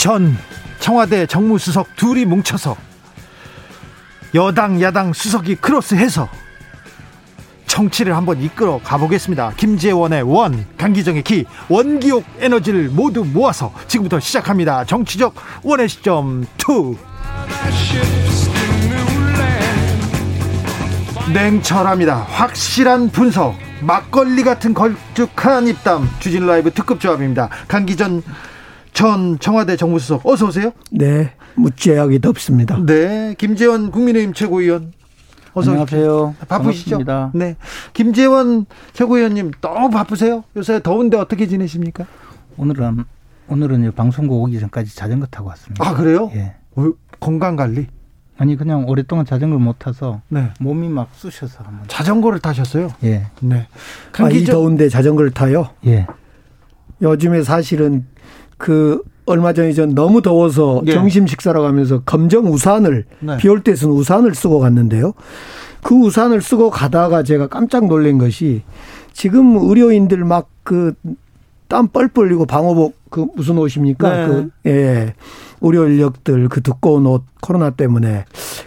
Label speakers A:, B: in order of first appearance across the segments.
A: 전 청와대 정무수석 둘이 뭉쳐서 여당 야당 수석이 크로스해서 정치를 한번 이끌어 가보겠습니다. 김재원의 원, 강기정의 기, 원기옥 에너지를 모두 모아서 지금부터 시작합니다. 정치적 원의 시점 2. 냉철합니다. 확실한 분석. 막걸리 같은 걸쭉한 입담. 주진 라이브 특급 조합입니다. 강기전 전 청와대 정무수석 어서 오세요.
B: 네, 무죄하기 덥습니다.
A: 네, 김재원 국민의힘 최고위원
C: 어서 안녕하세요.
A: 바쁘시죠? 반갑습니다. 네, 김재원 최고위원님 너무 바쁘세요? 요새 더운데 어떻게 지내십니까?
C: 오늘은 오늘은 방송국 오기 전까지 자전거 타고 왔습니다.
A: 아 그래요?
C: 예.
A: 어, 건강 관리?
C: 아니 그냥 오랫동안 자전거를 못 타서 네. 몸이 막 쑤셔서 한번.
A: 자전거를 타셨어요?
C: 예.
B: 네. 아, 이 더운데 자전거를 타요?
C: 예.
B: 요즘에 사실은 그 얼마 전에 전 너무 더워서 예. 점심 식사로 가면서 검정 우산을 네. 비올 때쓴 우산을 쓰고 갔는데요. 그 우산을 쓰고 가다가 제가 깜짝 놀란 것이 지금 의료인들 막 그 땀 뻘뻘 흘리고 방호복 그 무슨 옷입니까? 네. 그 예. 의료 인력들 그 두꺼운 옷 코로나 때문에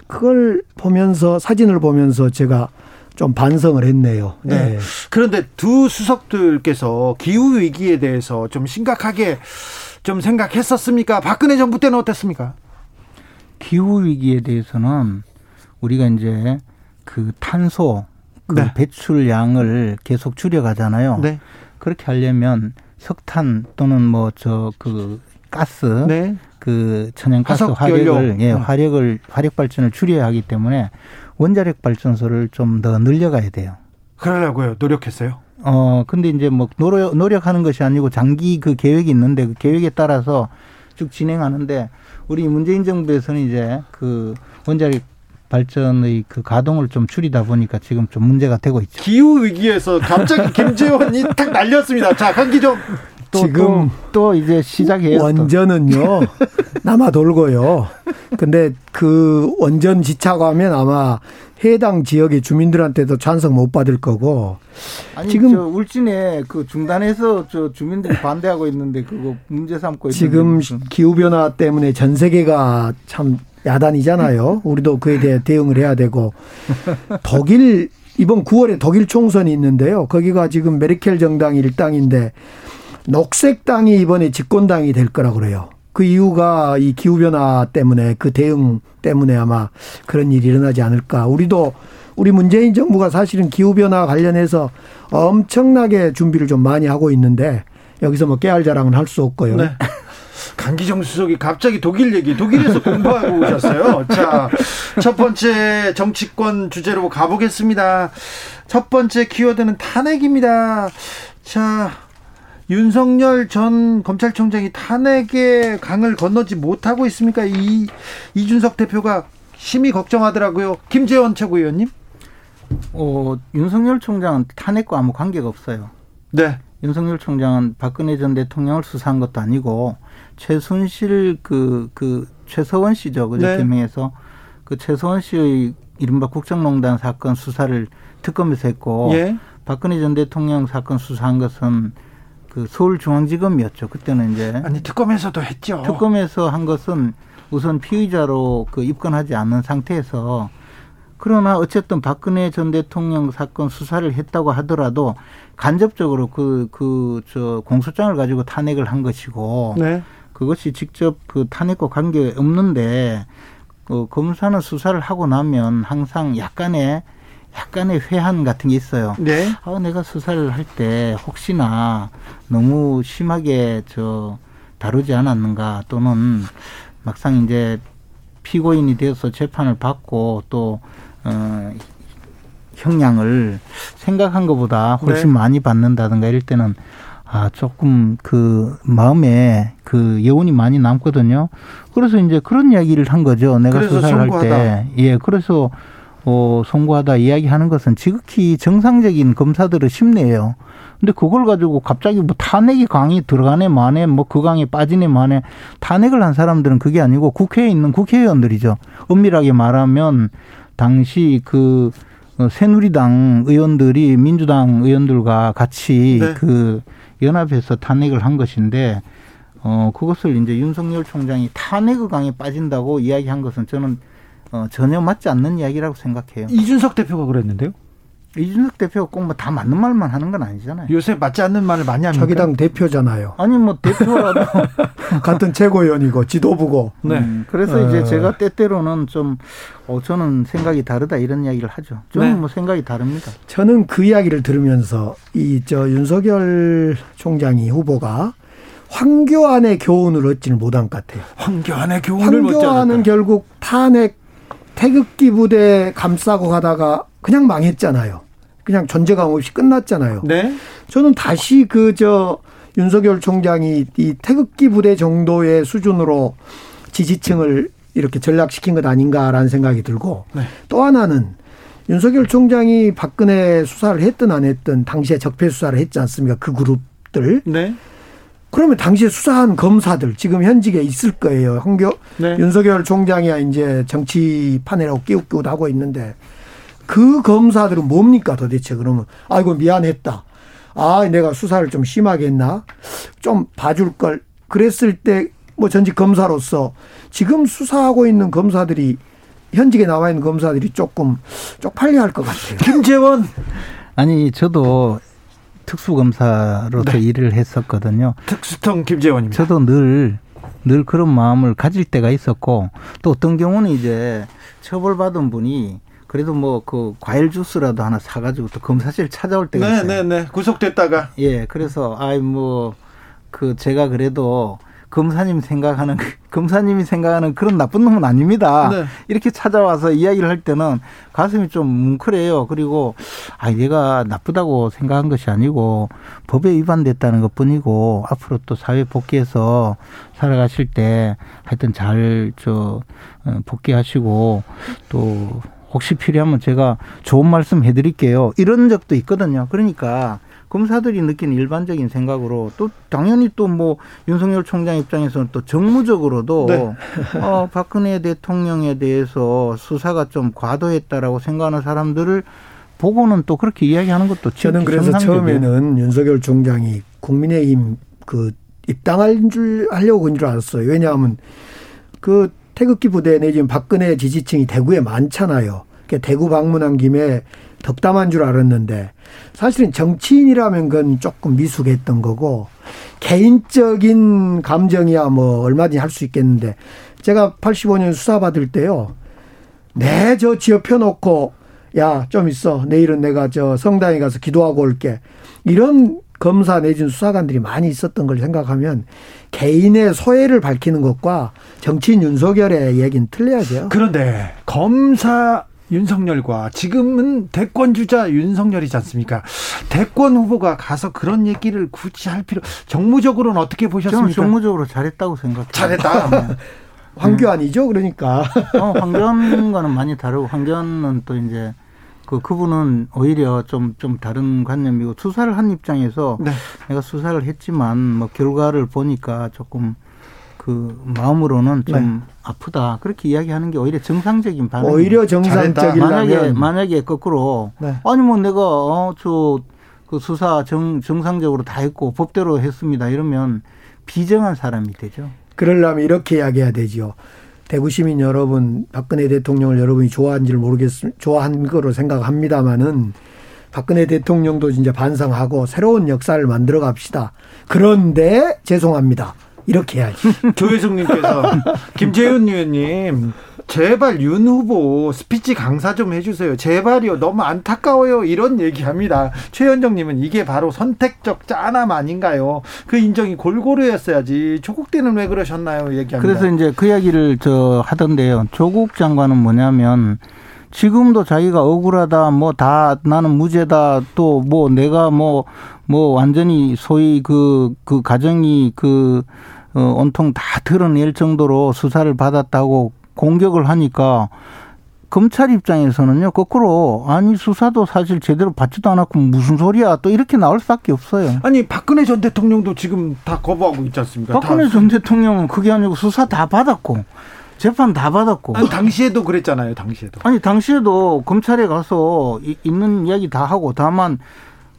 B: 그걸 보면서 사진을 보면서 제가 좀 반성을 했네요.
A: 네. 네. 그런데 두 수석들께서 기후 위기에 대해서 좀 심각하게 좀 생각했었습니까? 박근혜 정부 때는 어땠습니까?
C: 기후 위기에 대해서는 우리가 이제 그 탄소 그 네. 배출량을 계속 줄여가잖아요. 네. 그렇게 하려면 석탄 또는 뭐 저 그 가스, 네. 그 천연가스 화력을 예, 네. 화력을 화력 발전을 줄여야 하기 때문에 원자력 발전소를 좀 더 늘려가야 돼요.
A: 그러려고요. 노력했어요.
C: 어, 근데 이제 뭐 노력, 노력하는 것이 아니고 장기 그 계획이 있는데 그 계획에 따라서 쭉 진행하는데 우리 문재인 정부에서는 이제 그 원자력 발전의 그 가동을 좀 줄이다 보니까 지금 좀 문제가 되고 있죠.
A: 기후 위기에서 갑자기 김재원이 탁 날렸습니다. 자, 강기정
C: 또, 지금 또, 또 이제 시작해요.
B: 원전은요 남아 돌고요. 근데 그 원전 지차가 하면 아마 해당 지역의 주민들한테도 찬성 못 받을 거고.
C: 아니 지금 울진에 그 중단해서 저 주민들이 반대하고 있는데 그거 문제 삼고
B: 지금 기후 변화 때문에 전 세계가 참 야단이잖아요. 우리도 그에 대해 대응을 해야 되고 독일 이번 9월에 독일 총선이 있는데요. 거기가 지금 메르켈 정당이 일당인데 녹색당이 이번에 집권당이 될 거라 그래요. 그 이유가 이 기후변화 때문에 그 대응 때문에 아마 그런 일이 일어나지 않을까. 우리도 우리 문재인 정부가 사실은 기후변화 관련해서 엄청나게 준비를 좀 많이 하고 있는데 여기서 뭐 깨알 자랑은 할 수 없고요. 네.
A: 강기정 수석이 갑자기 독일 얘기, 독일에서 공부하고 오셨어요. 자, 첫 번째 정치권 주제로 가보겠습니다. 첫 번째 키워드는 탄핵입니다. 자, 윤석열 전 검찰총장이 탄핵의 강을 건너지 못하고 있습니까? 이 이준석 대표가 심히 걱정하더라고요. 김재원 최고위원님.
C: 어, 윤석열 총장은 탄핵과 아무 관계가 없어요.
A: 네.
C: 윤석열 총장은 박근혜 전 대통령을 수사한 것도 아니고 최순실 그, 그 최서원 씨죠. 그 네. 대명에서 그 최서원 씨의 이른바 국정농단 사건 수사를 특검에서 했고 예. 박근혜 전 대통령 사건 수사한 것은 그 서울중앙지검이었죠. 그때는 이제
A: 아니 특검에서도 했죠.
C: 특검에서 한 것은 우선 피의자로 그 입건하지 않는 상태에서 그러나 어쨌든 박근혜 전 대통령 사건 수사를 했다고 하더라도 간접적으로 그 그 저 공소장을 가지고 탄핵을 한 것이고 네. 그것이 직접 그 탄핵과 관계 없는데 그 검사는 수사를 하고 나면 항상 약간의 약간의 회한 같은 게 있어요.
A: 네.
C: 아, 내가 수사를 할 때 혹시나 너무 심하게 저 다루지 않았는가 또는 막상 이제 피고인이 되어서 재판을 받고 또 어, 형량을 생각한 것보다 훨씬 네. 많이 받는다든가 이럴 때는 아, 조금 그 마음에 그 여운이 많이 남거든요. 그래서 이제 그런 이야기를 한 거죠. 내가 수사를 할 때. 예, 그래서 어, 송구하다 이야기하는 것은 지극히 정상적인 검사들의 심내예요. 근데 그걸 가지고 갑자기 뭐 탄핵이 강이 들어가네 마네 뭐그 강에 빠지네 마네 탄핵을 한 사람들은 그게 아니고 국회에 있는 국회의원들이죠. 엄밀하게 말하면 당시 그 어, 새누리당 의원들이 민주당 의원들과 같이 네. 그 연합해서 탄핵을 한 것인데 어 그것을 이제 윤석열 총장이 탄핵의 강에 빠진다고 이야기한 것은 저는 어 전혀 맞지 않는 이야기라고 생각해요.
A: 이준석 대표가 그랬는데요.
C: 이준석 대표가 꼭 뭐 다 맞는 말만 하는 건 아니잖아요.
A: 요새 맞지 않는 말을 많이 합니까?
B: 저기당 대표잖아요.
C: 아니 뭐 대표라도
B: 같은 최고위원이고 지도부고.
C: 네. 음, 그래서 어. 이제 제가 때때로는 좀 어, 저는 생각이 다르다 이런 이야기를 하죠. 저는 네. 뭐 생각이 다릅니다.
B: 저는 그 이야기를 들으면서 이 저 윤석열 총장이 후보가 황교안의 교훈을 얻지는 못한 것 같아요.
A: 황교안의 교훈을
B: 황교안은 결국 탄핵 태극기 부대 감싸고 가다가 그냥 망했잖아요. 그냥 존재감 없이 끝났잖아요.
A: 네.
B: 저는 다시 그 저 윤석열 총장이 이 태극기 부대 정도의 수준으로 지지층을 이렇게 전락시킨 것 아닌가라는 생각이 들고 네. 또 하나는 윤석열 총장이 박근혜 수사를 했든 안 했든 당시에 적폐 수사를 했지 않습니까? 그 그룹들.
A: 네.
B: 그러면 당시에 수사한 검사들 지금 현직에 있을 거예요. 황교 네. 윤석열 총장이야 이제 정치판이라고 끼웃끼웃 하고 있는데 그 검사들은 뭡니까 도대체 그러면 아이고 미안했다. 아 내가 수사를 좀 심하게 했나? 좀 봐줄 걸. 그랬을 때 뭐 전직 검사로서 지금 수사하고 있는 검사들이 현직에 나와 있는 검사들이 조금 쪽팔려 할 것 같아요.
A: 김재원
C: 아니 저도 특수검사로서 네. 일을 했었거든요.
A: 특수통 김재원입니다.
C: 저도 늘, 늘 그런 마음을 가질 때가 있었고, 또 어떤 경우는 이제 처벌받은 분이 그래도 뭐 그 과일 주스라도 하나 사가지고 또 검사실 찾아올 때가 네, 있어요.
A: 네, 네, 구속됐다가.
C: 예, 그래서 아이 뭐 그 제가 그래도 검사님 생각하는 검사님이 생각하는 그런 나쁜 놈은 아닙니다. 네. 이렇게 찾아와서 이야기를 할 때는 가슴이 좀 뭉클해요. 그리고 아 얘가 나쁘다고 생각한 것이 아니고 법에 위반됐다는 것뿐이고 앞으로 또 사회 복귀해서 살아가실 때 하여튼 잘저 어, 복귀하시고 또 혹시 필요하면 제가 좋은 말씀 해드릴게요. 이런 적도 있거든요. 그러니까 검사들이 느끼는 일반적인 생각으로 또 당연히 또 뭐 윤석열 총장 입장에서는 또 정무적으로도 네. 어, 박근혜 대통령에 대해서 수사가 좀 과도했다라고 생각하는 사람들을 보고는 또 그렇게 이야기하는 것도
B: 저는 그래서 정상적이에요. 처음에는 윤석열 총장이 국민의힘 그 입당할 줄 하려고 한줄 알았어요. 왜냐하면 그 태극기 부대 내지는 박근혜 지지층이 대구에 많잖아요. 대구 방문한 김에 덕담한 줄 알았는데 사실은 정치인이라면 그건 조금 미숙했던 거고 개인적인 감정이야 뭐 얼마든지 할 수 있겠는데 제가 85년 수사 받을 때요. 네, 저 지어 펴놓고 야, 좀 있어. 내일은 내가 저 성당에 가서 기도하고 올게. 이런 검사 내진 수사관들이 많이 있었던 걸 생각하면 개인의 소외를 밝히는 것과 정치인 윤석열의 얘기는 틀려야죠.
A: 그런데 검사 윤석열과 지금은 대권 주자 윤석열이지 않습니까? 대권 후보가 가서 그런 얘기를 굳이 할 필요 정무적으로는 어떻게 보셨습니까? 저는
C: 정무적으로 잘했다고 생각해요.
A: 잘했다. 네.
B: 황교안이죠, 그러니까.
C: 어, 황교안과는 많이 다르고 황교안은 또 이제 그 그분은 오히려 좀좀 좀 다른 관념이고 수사를 한 입장에서 네. 내가 수사를 했지만 뭐 결과를 보니까 조금 그 마음으로는 좀 네. 아프다 그렇게 이야기하는 게 오히려 정상적인 반응.
B: 오히려 정상적인
C: 만약에 만약에 거꾸로 네. 아니 뭐 내가 어 저그 수사 정 정상적으로 다 했고 법대로 했습니다 이러면 비정한 사람이 되죠.
B: 그러려면 이렇게 이야기해야 되죠. 대구 시민 여러분, 박근혜 대통령을 여러분이 좋아하는지를 모르겠습니다. 좋아한 거로 생각합니다마는 박근혜 대통령도 이제 반성하고 새로운 역사를 만들어 갑시다. 그런데 죄송합니다. 이렇게 해야지.
A: 조혜숙님께서 김재윤 의원님 제발 윤 후보 스피치 강사 좀 해주세요. 제발요. 너무 안타까워요. 이런 얘기합니다. 최현정님은 이게 바로 선택적 짠함 아닌가요? 그 인정이 골고루 했어야지. 조국 때는 왜 그러셨나요? 얘기합니다.
C: 그래서 이제 그 이야기를 저 하던데요. 조국 장관은 뭐냐면 지금도 자기가 억울하다, 뭐 다 나는 무죄다, 또 뭐 내가 뭐 뭐 완전히 소위 그, 그 가정이 그, 어, 온통 다 드러낼 정도로 수사를 받았다고 공격을 하니까 검찰 입장에서는요, 거꾸로, 아니, 수사도 사실 제대로 받지도 않았고 무슨 소리야. 또 이렇게 나올 수밖에 없어요.
A: 아니, 박근혜 전 대통령도 지금 다 거부하고 있지 않습니까?
C: 박근혜 전 대통령은 그게 아니고 수사 다 받았고, 재판 다 받았고.
A: 아니, 당시에도 그랬잖아요, 당시에도.
C: 아니, 당시에도 검찰에 가서 있는 이야기 다 하고, 다만,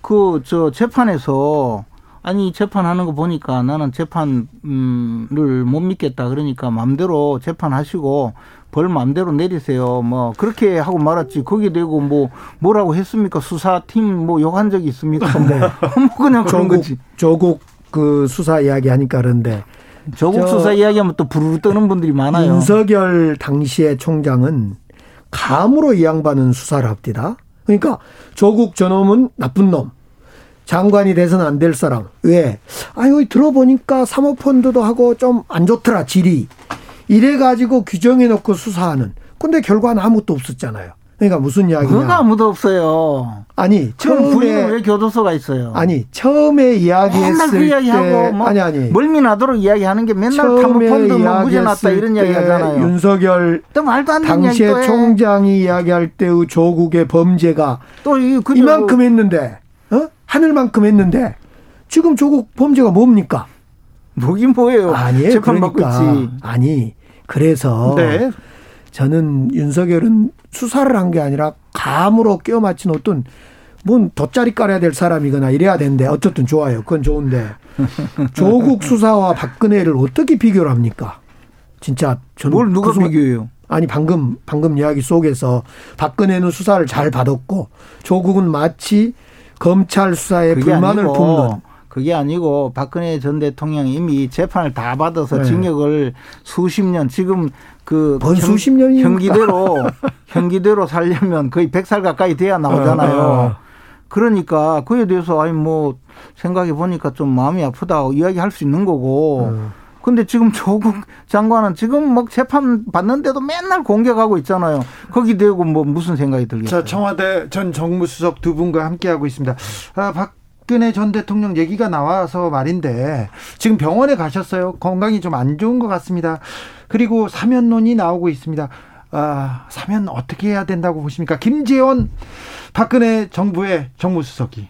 C: 그, 저, 재판에서, 아니, 재판하는 거 보니까 나는 재판을 못 믿겠다. 그러니까 마음대로 재판하시고, 벌 마음대로 내리세요. 뭐 그렇게 하고 말았지. 거기 대고 뭐 뭐라고 했습니까? 수사팀 뭐 욕한 적이 있습니까? 네. 뭐 그냥 그런
B: 조국,
C: 거지.
B: 조국 그 수사 이야기 하니까 그런데
C: 조국 수사 이야기하면 또 부르르 떠는 분들이 많아요.
B: 윤석열 당시의 총장은 감으로 이 양반은 수사를 합디다. 그러니까 조국 저놈은 나쁜 놈. 장관이 돼서는 안 될 사람. 왜? 아유, 들어보니까 사모펀드도 하고 좀 안 좋더라, 질이. 이래가지고 규정해 놓고 수사하는. 근데 결과는 아무것도 없었잖아요. 그러니까 무슨 이야기냐?
C: 그거 아무도 없어요.
B: 아니
C: 처음에 왜 교도소가 있어요?
B: 아니 처음에 이야기했을
C: 그 이야기하고 뭐
B: 아니 아니
C: 멀미 나도록 이야기하는 게 맨날 타모펀드 뭐 무죄났다 이런 이야기 하잖아요.
B: 윤석열
C: 또 말도 안
B: 되는 당시에 총장이 이야기할 때의 조국의 범죄가 또 이만큼 했는데 어? 하늘만큼 했는데 지금 조국 범죄가 뭡니까?
C: 뭐긴 뭐예요.
B: 아니에요. 재판 그러니까. 받고 있지. 아니 그래서 네. 저는 윤석열은 수사를 한 게 아니라 감으로 껴 맞힌 어떤 뭔 돗자리 깔아야 될 사람이거나 이래야 되는데 어쨌든 좋아요. 그건 좋은데 조국 수사와 박근혜를 어떻게 비교를 합니까? 진짜
C: 저는 뭘 누가 그 비교해요?
B: 아니 방금 방금 이야기 속에서 박근혜는 수사를 잘 받았고 조국은 마치 검찰 수사에 불만을 품는
C: 그게 아니고 박근혜 전 대통령이 이미 재판을 다 받아서 네. 징역을 수십 년 지금 그
B: 수십 년이
C: 형기대로 형기대로 살려면 거의 100살 가까이 돼야 나오잖아요. 어, 어. 그러니까 그에 대해서 아니 뭐 생각해 보니까 좀 마음이 아프다 이야기할 수 있는 거고. 어. 근데 지금 조국 장관은 지금 뭐 재판 받는데도 맨날 공격하고 있잖아요. 거기 대고 뭐 무슨 생각이 들겠어요?
A: 자, 청와대 전 정무수석 두 분과 함께하고 있습니다. 아, 박 박근혜 전 대통령 얘기가 나와서 말인데 지금 병원에 가셨어요. 건강이 좀 안 좋은 것 같습니다. 그리고 사면론이 나오고 있습니다. 아, 사면 어떻게 해야 된다고 보십니까? 김재원 박근혜 정부의 정무수석이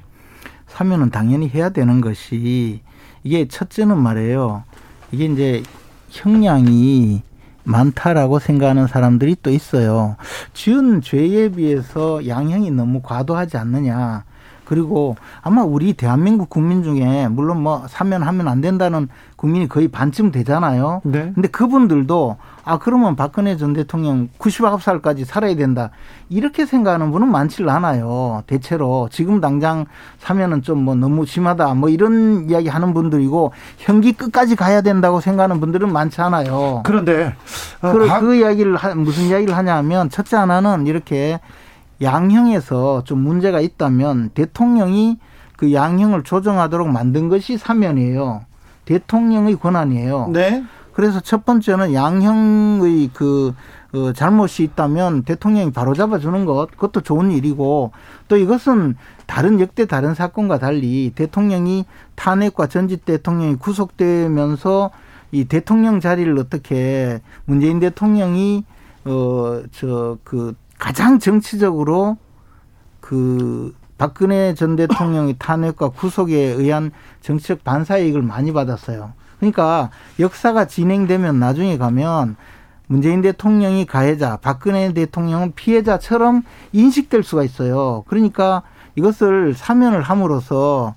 C: 사면은 당연히 해야 되는 것이 이게 첫째는 말이에요. 이게 이제 형량이 많다라고 생각하는 사람들이 또 있어요. 지은 죄에 비해서 양형이 너무 과도하지 않느냐. 그리고 아마 우리 대한민국 국민 중에 물론 뭐 사면 하면 안 된다는 국민이 거의 반쯤 되잖아요. 네. 근데 그분들도 아 그러면 박근혜 전 대통령 99살까지 살아야 된다. 이렇게 생각하는 분은 많지를 않아요. 대체로 지금 당장 사면은 좀 뭐 너무 심하다. 뭐 이런 이야기 하는 분들이고 형기 끝까지 가야 된다고 생각하는 분들은 많지 않아요.
A: 그런데
C: 어, 그, 박... 그 이야기를 무슨 이야기를 하냐면 첫째 하나는 이렇게 양형에서 좀 문제가 있다면 대통령이 그 양형을 조정하도록 만든 것이 사면이에요. 대통령의 권한이에요. 네. 그래서 첫 번째는 양형의 그 어, 잘못이 있다면 대통령이 바로 잡아 주는 것, 그것도 좋은 일이고 또 이것은 다른 역대 다른 사건과 달리 대통령이 탄핵과 전직 대통령이 구속되면서 이 대통령 자리를 어떻게 문재인 대통령이 어저그 가장 정치적으로 그 박근혜 전 대통령의 탄핵과 구속에 의한 정치적 반사 이익을 많이 받았어요. 그러니까 역사가 진행되면 나중에 가면 문재인 대통령이 가해자, 박근혜 대통령은 피해자처럼 인식될 수가 있어요. 그러니까 이것을 사면을 함으로써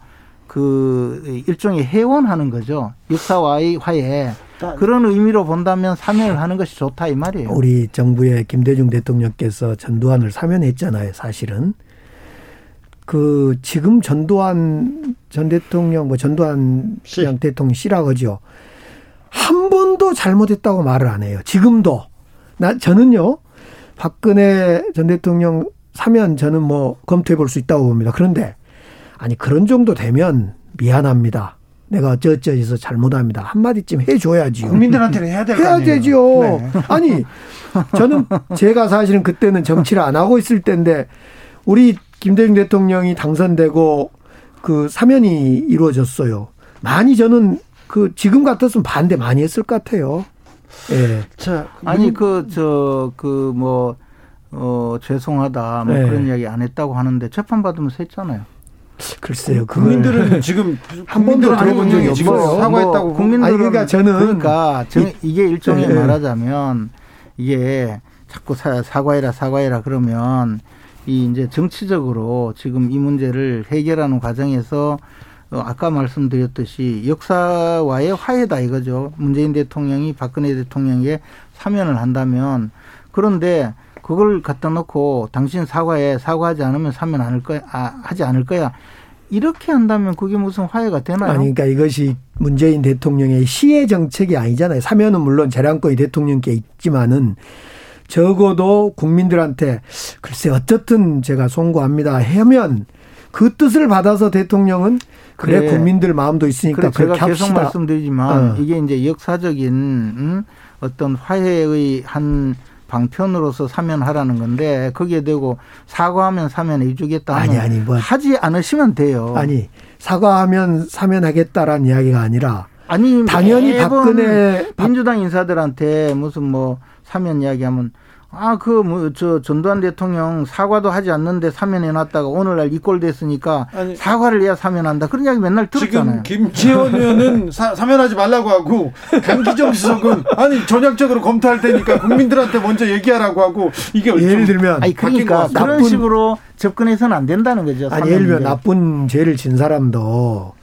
C: 그 일종의 해원하는 거죠. 역사와의 화해. 그런 의미로 본다면 사면을 하는 것이 좋다 이 말이에요.
B: 우리 정부의 김대중 대통령께서 전두환을 사면했잖아요. 사실은 그 지금 전두환 전 대통령 뭐 전두환 씨. 대통령 씨라고죠. 한 번도 잘못했다고 말을 안 해요. 지금도 나 저는요 박근혜 전 대통령 사면 저는 뭐 검토해 볼 수 있다고 봅니다. 그런데 아니 그런 정도 되면 미안합니다. 내가 어쩌어쩌해서 잘못합니다. 한마디쯤 해줘야지요.
A: 국민들한테는 해야 될
B: 해야 되죠. 네. 아니, 저는 제가 사실은 그때는 정치를 안 하고 있을 때인데 우리 김대중 대통령이 당선되고 그 사면이 이루어졌어요. 많이 저는 그 지금 같았으면 반대 많이 했을 것 같아요. 예.
C: 자, 아니 그 저 그 뭐 어, 죄송하다 뭐 네. 그런 이야기 안 했다고 하는데 재판 받으면서 했잖아요.
B: 글쎄요.
A: 국민들은 지금
B: 한 번도 들어본 적이 없어요.
A: 사과했다고 뭐,
C: 국민들은 아니, 그러니까 저는 그러니까 정, 이게 일종의 네. 말하자면 이게 자꾸 사, 사과해라 사과해라 그러면 이 이제 정치적으로 지금 이 문제를 해결하는 과정에서 어, 아까 말씀드렸듯이 역사와의 화해다 이거죠. 문재인 대통령이 박근혜 대통령에게 사면을 한다면 그런데 그걸 갖다 놓고 당신 사과에 사과하지 않으면 사면 않을 거야 아, 하지 않을 거야 이렇게 한다면 그게 무슨 화해가 되나요?
B: 아니, 그러니까 이것이 문재인 대통령의 시의 정책이 아니잖아요. 사면은 물론 재량권이 대통령께 있지만은 적어도 국민들한테 글쎄 어쨌든 제가 송구합니다 하면 그 뜻을 받아서 대통령은 그래, 그래 국민들 마음도 있으니까 그래,
C: 제가 계속 합시다. 말씀드리지만 어. 이게 이제 역사적인 음, 어떤 화해의 한 방편으로서 사면하라는 건데 거기에 대고 사과하면 사면 해 주겠다 하면 아니 아니 뭐 하지 않으시면 돼요.
B: 아니 사과하면 사면하겠다라는 이야기가 아니라 아니 당연히 박근혜
C: 민주당 인사들한테 무슨 뭐 사면 이야기하면 아, 그, 뭐, 저, 전두환 대통령 사과도 하지 않는데 사면해놨다가 오늘날 이 꼴 됐으니까 사과를 해야 사면한다. 그런 이야기 맨날 들었잖아요.
A: 지금 김치원 의원은 사, 사면하지 말라고 하고 강기정 수석은 아니, 전략적으로 검토할 테니까 국민들한테 먼저 얘기하라고 하고 이게
B: 예를 들면.
C: 아니, 그러니까 그런 식으로 접근해서는 안 된다는 거죠.
B: 아니, 예를 들면 나쁜 죄를 진 사람도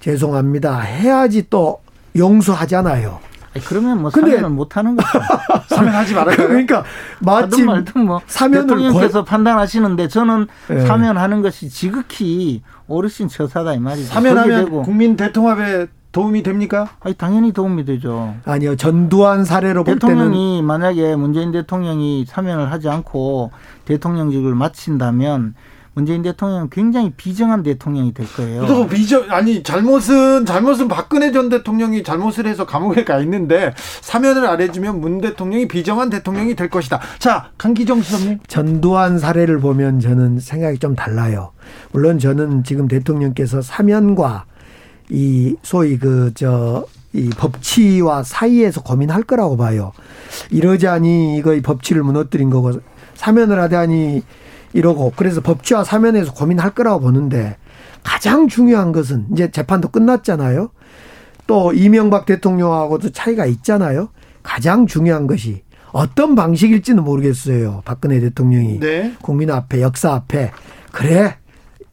B: 죄송합니다. 해야지 또 용서하잖아요.
C: 그러면 뭐 근데, 사면을 못 하는 거죠.
A: 사면하지 말아요.
B: 그러니까 마침
C: 말든 뭐 사면을 대통령께서 걸... 판단하시는데 저는 네. 사면하는 것이 지극히 어르신 처사다 이 말이죠.
A: 사면하면 국민 대통합에 도움이 됩니까?
C: 아니 당연히 도움이 되죠.
B: 아니요 전두환 사례로
C: 대통령이 만약에 문재인 대통령이 사면을 하지 않고 대통령직을 마친다면 문재인 대통령은 굉장히 비정한 대통령이 될 거예요.
A: 또 비정 아니 잘못은 잘못은 박근혜 전 대통령이 잘못을 해서 감옥에 가 있는데 사면을 안 해주면 문 대통령이 비정한 대통령이 될 것이다. 자 강기정 수석님
B: 전두환 사례를 보면 저는 생각이 좀 달라요. 물론 저는 지금 대통령께서 사면과 이 소위 그저 이 법치와 사이에서 고민할 거라고 봐요. 이러자니 이거 이 법치를 무너뜨린 거고 사면을 하다니 이러고 그래서 법치와 사면에서 고민할 거라고 보는데 가장 중요한 것은 이제 재판도 끝났잖아요. 또 이명박 대통령하고도 차이가 있잖아요. 가장 중요한 것이 어떤 방식일지는 모르겠어요. 박근혜 대통령이 네. 국민 앞에 역사 앞에 그래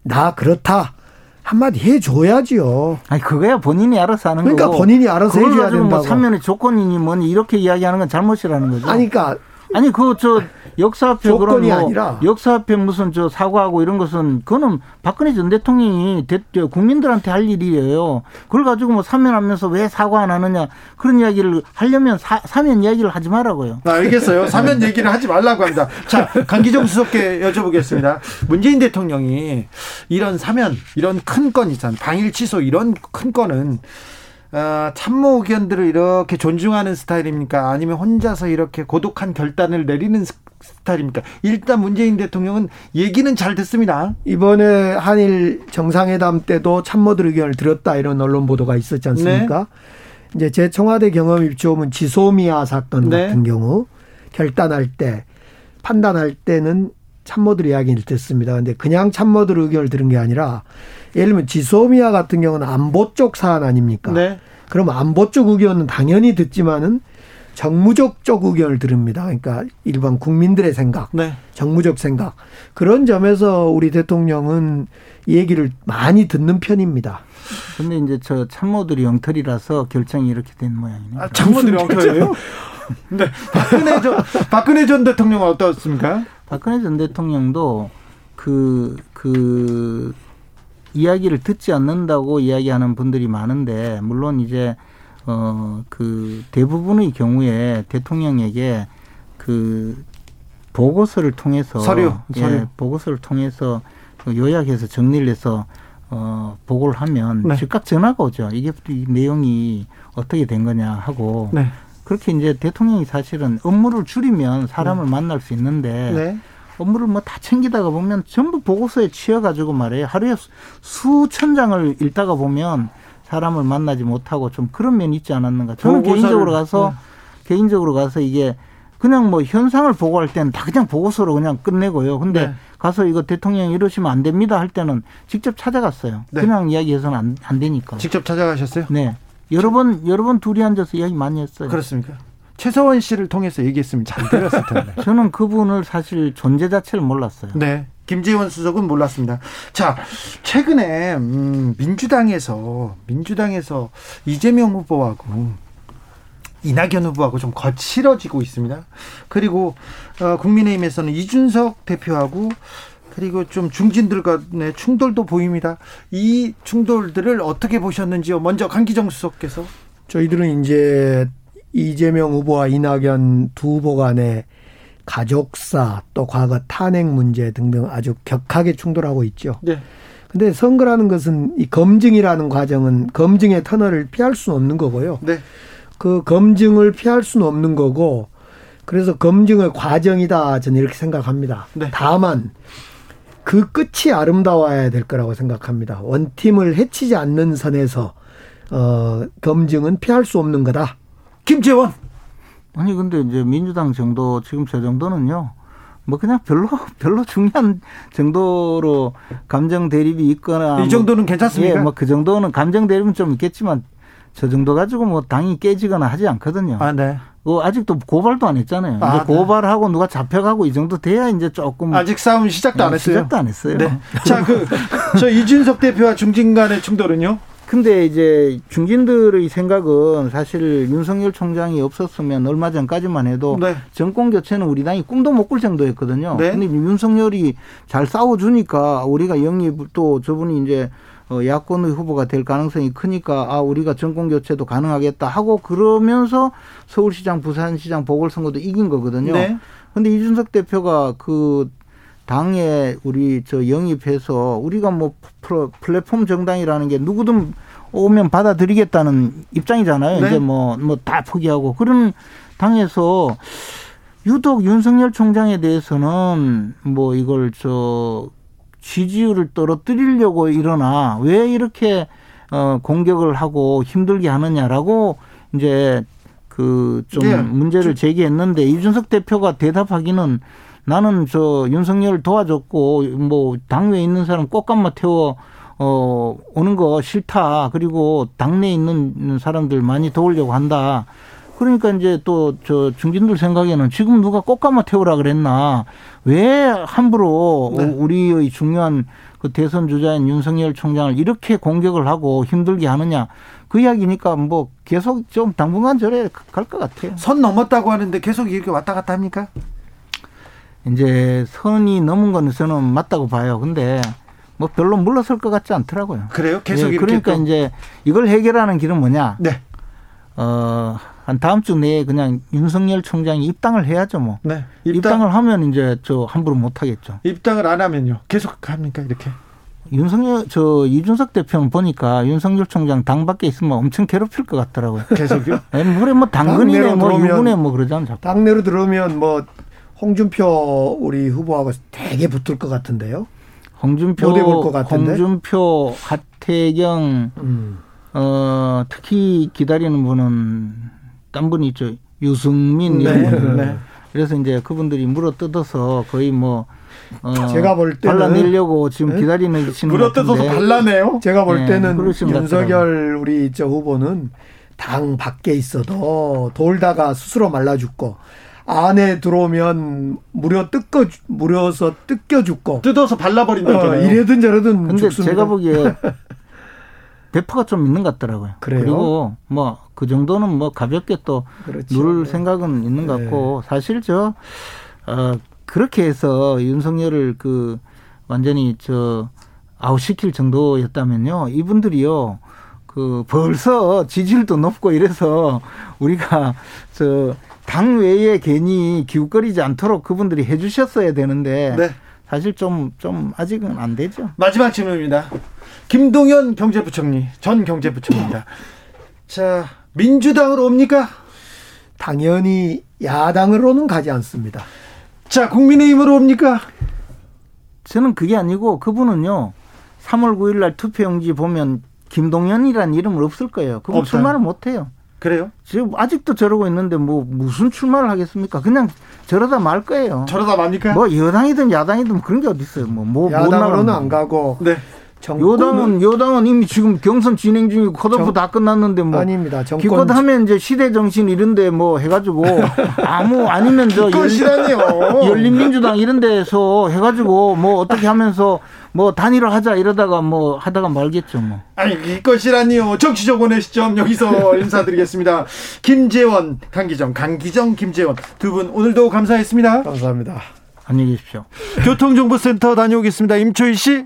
B: 나 그렇다 한마디 해줘야지요.
C: 아니 그거야 본인이 알아서 하는
B: 그러니까
C: 거고.
B: 그러니까 본인이 알아서 해줘야 뭐 된다고. 뭐
C: 사면의 조건이니 뭐니 이렇게 이야기하는 건 잘못이라는 거죠.
B: 아니 그러니까
C: 아니 그저 역사 앞에 그런 뭐 아니라. 역사 앞에 무슨 저 사과하고 이런 것은 그거는 박근혜 전 대통령이 대, 국민들한테 할 일이에요. 그걸 가지고 뭐 사면하면서 왜 사과 안 하느냐 그런 이야기를 하려면 사, 사면 이야기를 하지 말라고요.
A: 아, 알겠어요. 사면 얘기를 하지 말라고 합니다. 자 강기정 수석께 여쭤보겠습니다. 문재인 대통령이 이런 사면 이런 큰 건 있잖아요. 방일 취소 이런 큰 건은 어, 참모 의견들을 이렇게 존중하는 스타일입니까? 아니면 혼자서 이렇게 고독한 결단을 내리는 스타일입니까? 일단 문재인 대통령은 얘기는 잘 듣습니다.
B: 이번에 한일 정상회담 때도 참모들 의견을 들었다 이런 언론 보도가 있었지 않습니까? 네. 이제 제 청와대 경험이 좋으면 지소미아 사건 네. 같은 경우 결단할 때 판단할 때는 참모들 이야기를 듣습니다. 근데 그냥 참모들 의견을 들은 게 아니라 예를 들면 지소미아 같은 경우는 안보 쪽 사안 아닙니까? 네. 그럼 안보 쪽 의견은 당연히 듣지만은 정무적 쪽 의견을 들읍니다. 그러니까 일반 국민들의 생각, 네. 정무적 생각 그런 점에서 우리 대통령은 얘기를 많이 듣는 편입니다.
C: 근데 이제 저 참모들이 영털이라서 결정이 이렇게 된 모양이네요. 아,
A: 참모들이 영털이에요? 네. 박근혜 전 박근혜 전 대통령은 어떻습니까?
C: 박근혜 전 대통령도 그, 그, 이야기를 듣지 않는다고 이야기하는 분들이 많은데, 물론 이제, 어, 그 대부분의 경우에 대통령에게 그 보고서를 통해서.
A: 서류.
C: 예, 서류. 보고서를 통해서 그 요약해서 정리를 해서 어, 보고를 하면 네. 즉각 전화가 오죠. 이게 이 내용이 어떻게 된 거냐 하고. 네. 그렇게 이제 대통령이 사실은 업무를 줄이면 사람을 네. 만날 수 있는데 네. 업무를 뭐 다 챙기다가 보면 전부 보고서에 치여 가지고 말이에요. 하루에 수천 장을 읽다가 보면 사람을 만나지 못하고 좀 그런 면이 있지 않았는가. 저는 개인적으로 가서 네. 개인적으로 가서 이게 그냥 뭐 현상을 보고할 때는 다 그냥 보고서로 그냥 끝내고요. 근데 네. 가서 이거 대통령 이러시면 안 됩니다 할 때는 직접 찾아갔어요. 네. 그냥 이야기해서는 안, 안 되니까.
A: 직접 찾아가셨어요?
C: 네. 여러 번 여러 번 둘이 앉아서 이야기 많이 했어요.
A: 그렇습니까? 최서원 씨를 통해서 얘기했으면 잘 들었을 텐데.
C: 저는 그분을 사실 존재 자체를 몰랐어요.
A: 네. 김재원 수석은 몰랐습니다. 자, 최근에 음, 민주당에서 민주당에서 이재명 후보하고 이낙연 후보하고 좀 거칠어지고 있습니다. 그리고 어, 국민의힘에서는 이준석 대표하고 그리고 좀 중진들 간의 충돌도 보입니다. 이 충돌들을 어떻게 보셨는지요? 먼저 강기정 수석께서
B: 저희들은 이제 이재명 후보와 이낙연 두 후보 간의 가족사 또 과거 탄핵 문제 등등 아주 격하게 충돌하고 있죠. 네. 근데 선거라는 것은 이 검증이라는 과정은 검증의 터널을 피할 수는 없는 거고요. 네. 그 검증을 피할 수는 없는 거고 그래서 검증의 과정이다 저는 이렇게 생각합니다. 네. 다만 그 끝이 아름다워야 될 거라고 생각합니다. 원팀을 해치지 않는 선에서 어 검증은 피할 수 없는 거다.
A: 김재원.
C: 아니 근데 이제 민주당 정도 지금 저 정도는요. 뭐 그냥 별로 별로 중요한 정도로 감정 대립이 있거나
A: 이 정도는 괜찮습니까?
C: 예, 뭐 그 정도는 감정 대립은 좀 있겠지만 저 정도 가지고 뭐 당이 깨지거나 하지 않거든요.
A: 아, 네.
C: 그 아직도 고발도 안 했잖아요. 아, 이제 네. 고발하고 누가 잡혀가고 이 정도 돼야 이제 조금
A: 아직 싸움 시작도 안 네, 했어요.
C: 시작도 안 했어요. 네.
A: 자, 그 저 이준석 대표와 중진 간의 충돌은요?
C: 근데 이제 중진들의 생각은 사실 윤석열 총장이 없었으면 얼마 전까지만 해도 네. 정권 교체는 우리 당이 꿈도 못 꿀 정도였거든요. 네. 근데 윤석열이 잘 싸워주니까 우리가 영입 또 저분이 이제 어, 야권의 후보가 될 가능성이 크니까 아 우리가 정권 교체도 가능하겠다 하고 그러면서 서울시장, 부산시장 보궐선거도 이긴 거거든요. 네. 근데 이준석 대표가 그 당에 우리 저 영입해서 우리가 뭐 플랫폼 정당이라는 게 누구든 오면 받아들이겠다는 입장이잖아요. 네. 이제 뭐 뭐 다 포기하고 그런 당에서 유독 윤석열 총장에 대해서는 뭐 이걸 저 지지율을 떨어뜨리려고 일어나 왜 이렇게 어 공격을 하고 힘들게 하느냐라고 이제 그좀 네. 문제를 제기했는데 이준석 대표가 대답하기는 나는 저 윤석열 도와줬고 뭐 당내에 있는 사람 꽃감마 태워 어 오는 거 싫다. 그리고 당내에 있는 사람들 많이 도우려고 한다. 그러니까 이제 또 저 중진들 생각에는 지금 누가 꽃감마 태우라 그랬나 왜 함부로 네. 우리의 중요한 그 대선 주자인 윤석열 총장을 이렇게 공격을 하고 힘들게 하느냐 그 이야기니까 뭐 계속 좀 당분간 저래 갈 것 같아요.
A: 선 넘었다고 하는데 계속 이렇게 왔다 갔다 합니까?
C: 이제 선이 넘은 거는 저는 맞다고 봐요. 근데 뭐 별로 물러설 것 같지 않더라고요.
A: 그래요? 계속
C: 네, 그러니까 또. 이제 이걸 해결하는 길은 뭐냐?
A: 네.
C: 어, 한 다음 주 내에 그냥 윤석열 총장이 입당을 해야죠, 뭐.
A: 네.
C: 입당. 을 하면 이제 저 함부로 못 하겠죠.
A: 입당을 안 하면요. 계속 합니까, 이렇게?
C: 윤석열 저 이준석 대표는 보니까 윤석열 총장 당 밖에 있으면 엄청 괴롭힐 것 같더라고요.
A: 계속요?
C: 물에 뭐 당근이네 뭐 유근에 뭐 그러잖아요.
B: 당내로 들어오면 뭐 홍준표 우리 후보하고 되게 붙을 것 같은데요.
C: 홍준표, 홍준표, 하태경, 음. 어, 특히 기다리는 분은 딴 분이 있죠. 유승민 네. 이런. 네. 그래서 이제 그분들이 물어 뜯어서 거의 뭐
B: 어, 제가 볼 때는
C: 발라내려고 지금 네? 기다리는
A: 시는 물어 뜯어서 발라내요.
B: 제가 볼 네, 때는 윤석열 우리 저 후보는 당 밖에 있어도 돌다가 스스로 말라 죽고 안에 들어오면 무려 뜯겨 무려서 뜯겨 죽고
A: 뜯어서 발라버린다. 어,
B: 이래든 저래든
C: 근데 죽습니다. 제가 보기에 배포가 좀 있는 것 같더라고요.
B: 그래요?
C: 그리고 뭐 그 정도는 뭐 가볍게 또 그렇죠. 누를 네. 생각은 있는 것 같고 네. 사실 저 어, 그렇게 해서 윤석열을 그 완전히 저 아웃시킬 정도였다면요. 이분들이요. 그 벌써 지지율도 높고 이래서 우리가 저 당 외에 괜히 기웃거리지 않도록 그분들이 해 주셨어야 되는데 네. 사실 좀 좀 아직은 안 되죠.
A: 마지막 질문입니다. 김동연 경제부총리 전 경제부총리입니다. 자 민주당으로 옵니까?
B: 당연히 야당으로는 가지 않습니다.
A: 자, 국민의힘으로 옵니까?
C: 저는 그게 아니고 그분은요. 3월 9일 날 투표용지 보면 김동연이라는 이름은 없을 거예요. 그분
A: 없어요.
C: 출마를 못 해요.
A: 그래요?
C: 지금 아직도 저러고 있는데 뭐 무슨 출마를 하겠습니까? 그냥 저러다 말 거예요.
A: 저러다 맙니까?
C: 뭐 여당이든 야당이든 그런 게 어디 있어요. 뭐 뭐
B: 야당으로는 안 가고
A: 네.
B: 정권은
C: 여당은 여당은 이미 지금 경선 진행 중이고 컷오프
B: 정-
C: 다 끝났는데 뭐
B: 아닙니다. 정권
C: 기껏 하면 이제 시대 정신 이런데 뭐 해가지고 아무 아니면 저 열-
A: 것이라니요.
C: 열린민주당 이런 데서 해가지고 뭐 어떻게 하면서 뭐 단일화 하자 이러다가 뭐 하다가 말겠죠 뭐.
A: 아니 이것이라니요. 정치적 원의 시점 여기서 인사드리겠습니다. 김재원, 강기정, 강기정, 김재원 두 분 오늘도 감사했습니다.
B: 감사합니다.
C: 안녕히 계십시오.
A: 교통정보센터 다녀오겠습니다. 임초희 씨.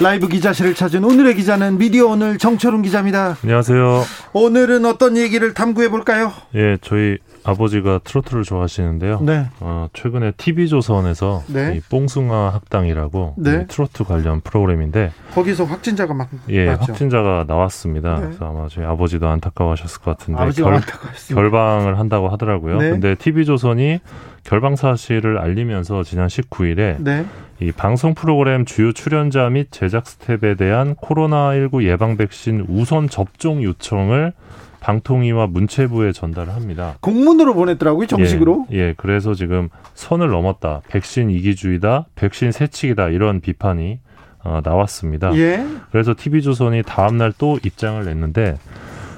A: 라이브 기자실을 찾은 오늘의 기자는 미디어 오늘 정철웅 기자입니다.
D: 안녕하세요.
A: 오늘은 어떤 얘기를 탐구해 볼까요?
D: 예, 저희 아버지가 트로트를 좋아하시는데요.
A: 네.
D: 어, 최근에 TV조선에서
A: 네.
D: 이 뽕숭아 학당이라고
A: 네.
D: 이 트로트 관련 프로그램인데
A: 거기서 확진자가 막
D: 예,
A: 맞죠?
D: 확진자가 나왔습니다.
A: 네.
D: 그래서 아마 저희 아버지도 안타까워하셨을 것 같은데 결,
A: 안타까웠습니다.
D: 결방을 한다고 하더라고요.
A: 네.
D: 근데 TV조선이 결방 사실을 알리면서 지난 19일에
A: 네.
D: 이 방송 프로그램 주요 출연자 및 제작 스텝에 대한 코로나19 예방 백신 우선 접종 요청을 방통위와 문체부에 전달을 합니다.
A: 공문으로 보냈더라고요, 정식으로.
D: 예, 예, 그래서 지금 선을 넘었다. 백신 이기주의다. 백신 세칙이다. 이런 비판이 어, 나왔습니다.
A: 예.
D: 그래서 TV조선이 다음 날 또 입장을 냈는데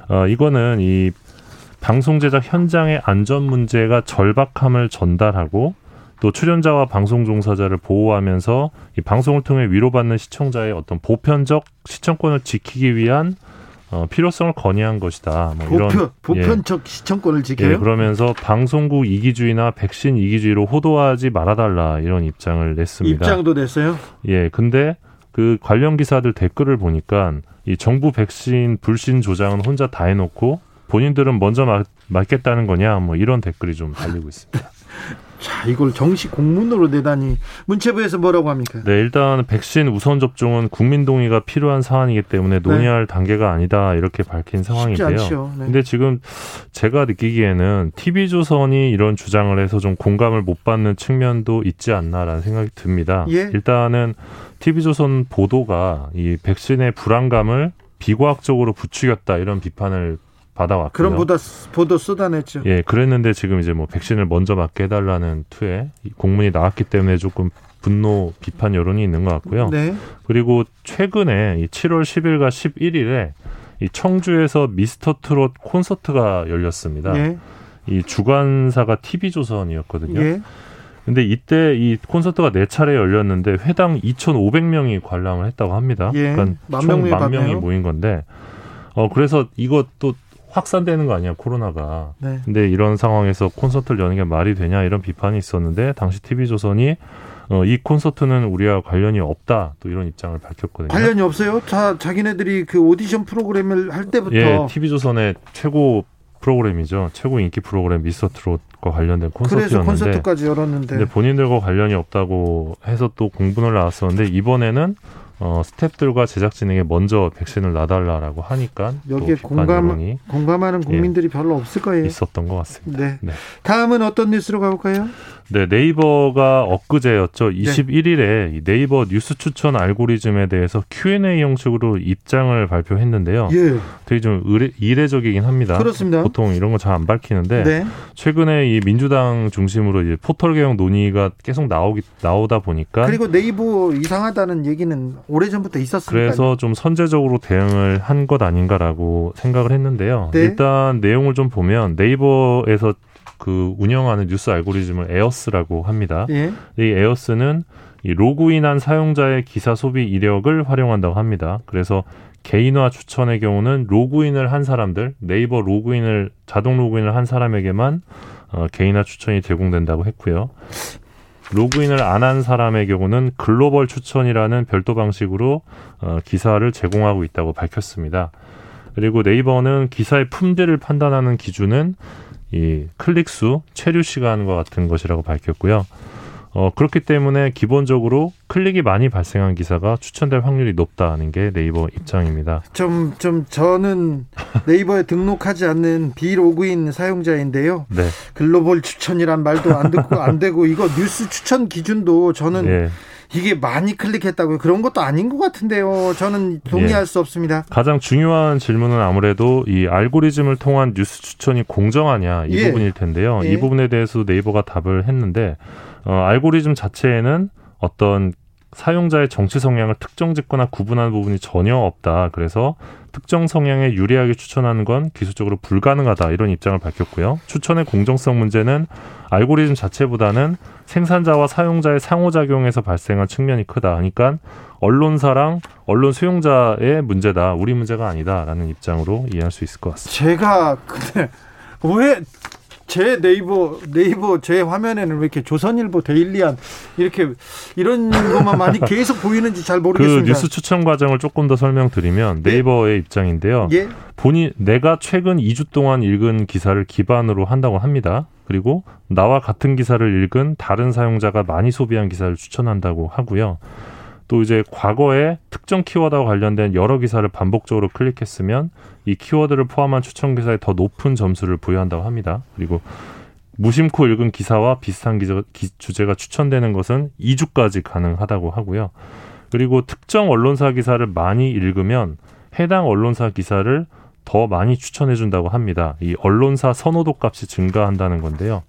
D: 어, 이거는 이 방송 제작 현장의 안전 문제가 절박함을 전달하고 또 출연자와 방송 종사자를 보호하면서 이 방송을 통해 위로받는 시청자의 어떤 보편적 시청권을 지키기 위한 어, 필요성을 건의한 것이다. 뭐 이런
A: 보편
D: 예.
A: 보편적 시청권을 지켜요.
D: 예, 그러면서 방송국 이기주의나 백신 이기주의로 호도하지 말아달라 이런 입장을 냈습니다.
A: 입장도 냈어요.
D: 예, 근데 그 관련 기사들 댓글을 보니까 이 정부 백신 불신 조장은 혼자 다 해놓고 본인들은 먼저 맞, 맞겠다는 거냐 뭐 이런 댓글이 좀 달리고 있습니다.
A: 자, 이걸 정식 공문으로 내다니 문체부에서 뭐라고 합니까?
D: 네, 일단 백신 우선 접종은 국민 동의가 필요한 사안이기 때문에 논의할 단계가 아니다 이렇게 밝힌
A: 쉽지
D: 상황인데요.
A: 않죠. 네.
D: 근데 지금 제가 느끼기에는 TV조선이 이런 주장을 해서 좀 공감을 못 받는 측면도 있지 않나라는 생각이 듭니다.
A: 예.
D: 일단은 TV조선 보도가 이 백신의 불안감을 비과학적으로 부추겼다 이런 비판을 받아왔고요.
A: 그런 보다 보도 쏟아냈죠.
D: 예, 그랬는데 지금 이제 뭐 백신을 먼저 맞게 해달라는 투에 이 공문이 나왔기 때문에 조금 분노 비판 여론이 있는 것 같고요.
A: 네.
D: 그리고 최근에 이 7월 10일과 11일에 이 청주에서 미스터 트롯 콘서트가 열렸습니다.
A: 예.
D: 이 주관사가 TV조선이었거든요.
A: 예.
D: 근데 이때 이 콘서트가 네 차례 열렸는데 회당 2,500명이 관람을 했다고 합니다.
A: 예.
D: 그러니까 만총
A: 명이
D: 만 명이
A: 봤네요.
D: 모인 건데, 어 그래서 이것도 확산되는 거 아니야 코로나가.
A: 네.
D: 근데 이런 상황에서 콘서트를 여는 게 말이 되냐 이런 비판이 있었는데 당시 TV조선이 어, 이 콘서트는 우리와 관련이 없다 또 이런 입장을 밝혔거든요.
A: 관련이 없어요. 자, 자기네들이 그 오디션 프로그램을 할 때부터
D: 예, TV조선의 최고 프로그램이죠. 최고 인기 프로그램 미스터 트롯과 관련된
A: 그래서
D: 콘서트였는데
A: 콘서트까지 열었는데
D: 근데 본인들과 관련이 없다고 해서 또 공분을 나왔었는데 이번에는 어, 스탭들과 제작진에게 먼저 백신을 놔달라라고 하니까 또
A: 여기에 공감 공감하는 국민들이 별로 없을 거예요.
D: 있었던 것 같습니다.
A: 네.
D: 네.
A: 다음은 어떤 뉴스로 가볼까요?
D: 네, 네이버가 엊그제였죠. 21일에 이 네이버 뉴스 추천 알고리즘에 대해서 Q&A 형식으로 입장을 발표했는데요.
A: 예.
D: 되게 좀 의례, 이례적이긴 합니다.
A: 그렇습니다.
D: 보통 이런 거 잘 안 밝히는데
A: 네.
D: 최근에 이 민주당 중심으로 이제 포털 개혁 논의가 계속 나오기 나오다 보니까
A: 그리고 네이버 이상하다는 얘기는 오래전부터 있었으니까.
D: 그래서 좀 선제적으로 대응을 한 것 아닌가라고 생각을 했는데요.
A: 네.
D: 일단 내용을 좀 보면 네이버에서 그 운영하는 뉴스 알고리즘을 AiRS라고 합니다.
A: 예.
D: 이 AiRS는 이 로그인한 사용자의 기사 소비 이력을 활용한다고 합니다. 그래서 개인화 추천의 경우는 로그인을 한 사람들, 네이버 로그인을 자동 로그인을 한 사람에게만 어, 개인화 추천이 제공된다고 했고요. 로그인을 안 한 사람의 경우는 글로벌 추천이라는 별도 방식으로 어, 기사를 제공하고 있다고 밝혔습니다. 그리고 네이버는 기사의 품질을 판단하는 기준은 이 클릭 수, 체류 시간과 같은 것이라고 밝혔고요. 어, 그렇기 때문에 기본적으로 클릭이 많이 발생한 기사가 추천될 확률이 높다는 게 네이버 입장입니다.
A: 좀, 좀, 저는 네이버에 등록하지 않는 비로그인 사용자인데요.
D: 네.
A: 글로벌 추천이란 말도 안 듣고 안 되고, 이거 뉴스 추천 기준도 저는
D: 예.
A: 이게 많이 클릭했다고요. 그런 것도 아닌 것 같은데요. 저는 동의할
D: 예.
A: 수 없습니다.
D: 가장 중요한 질문은 아무래도 이 알고리즘을 통한 뉴스 추천이 공정하냐 이
A: 예.
D: 부분일 텐데요.
A: 예.
D: 이 부분에 대해서 네이버가 답을 했는데 어, 알고리즘 자체에는 어떤 사용자의 정치 성향을 특정 짓거나 구분하는 부분이 전혀 없다. 그래서 특정 성향에 유리하게 추천하는 건 기술적으로 불가능하다. 이런 입장을 밝혔고요. 추천의 공정성 문제는 알고리즘 자체보다는 생산자와 사용자의 상호작용에서 발생한 측면이 크다. 그러니까 언론사랑 언론 수용자의 문제다. 우리 문제가 아니다라는 입장으로 이해할 수 있을 것 같습니다.
A: 제가, 근데, 왜, 제 네이버, 네이버 제 화면에는 왜 이렇게 조선일보 데일리한, 이렇게, 이런 것만 많이 계속 보이는지
D: 잘그
A: 모르겠습니다.
D: 뉴스 추천 과정을 조금 더 설명드리면 네이버의 입장인데요.
A: 예?
D: 본인 내가 최근 2주 동안 읽은 기사를 기반으로 한다고 합니다. 그리고 나와 같은 기사를 읽은 다른 사용자가 많이 소비한 기사를 추천한다고 하고요. 또 이제 과거에 특정 키워드와 관련된 여러 기사를 반복적으로 클릭했으면 이 키워드를 포함한 추천 기사에 더 높은 점수를 부여한다고 합니다. 그리고 무심코 읽은 기사와 비슷한 기자, 기- 주제가 추천되는 것은 2주까지 가능하다고 하고요. 그리고 특정 언론사 기사를 많이 읽으면 해당 언론사 기사를 더 많이 추천해 준다고 합니다. 이 언론사 선호도 값이 증가한다는 건데요.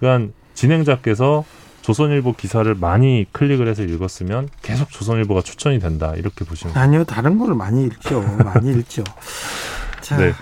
D: 그러니까 진행자께서 조선일보 기사를 많이 클릭을 해서 읽었으면 계속 조선일보가 추천이 된다. 이렇게 보시면
A: 아니요, 다른 거를 많이 읽죠. 많이 읽죠. 자,
D: 네.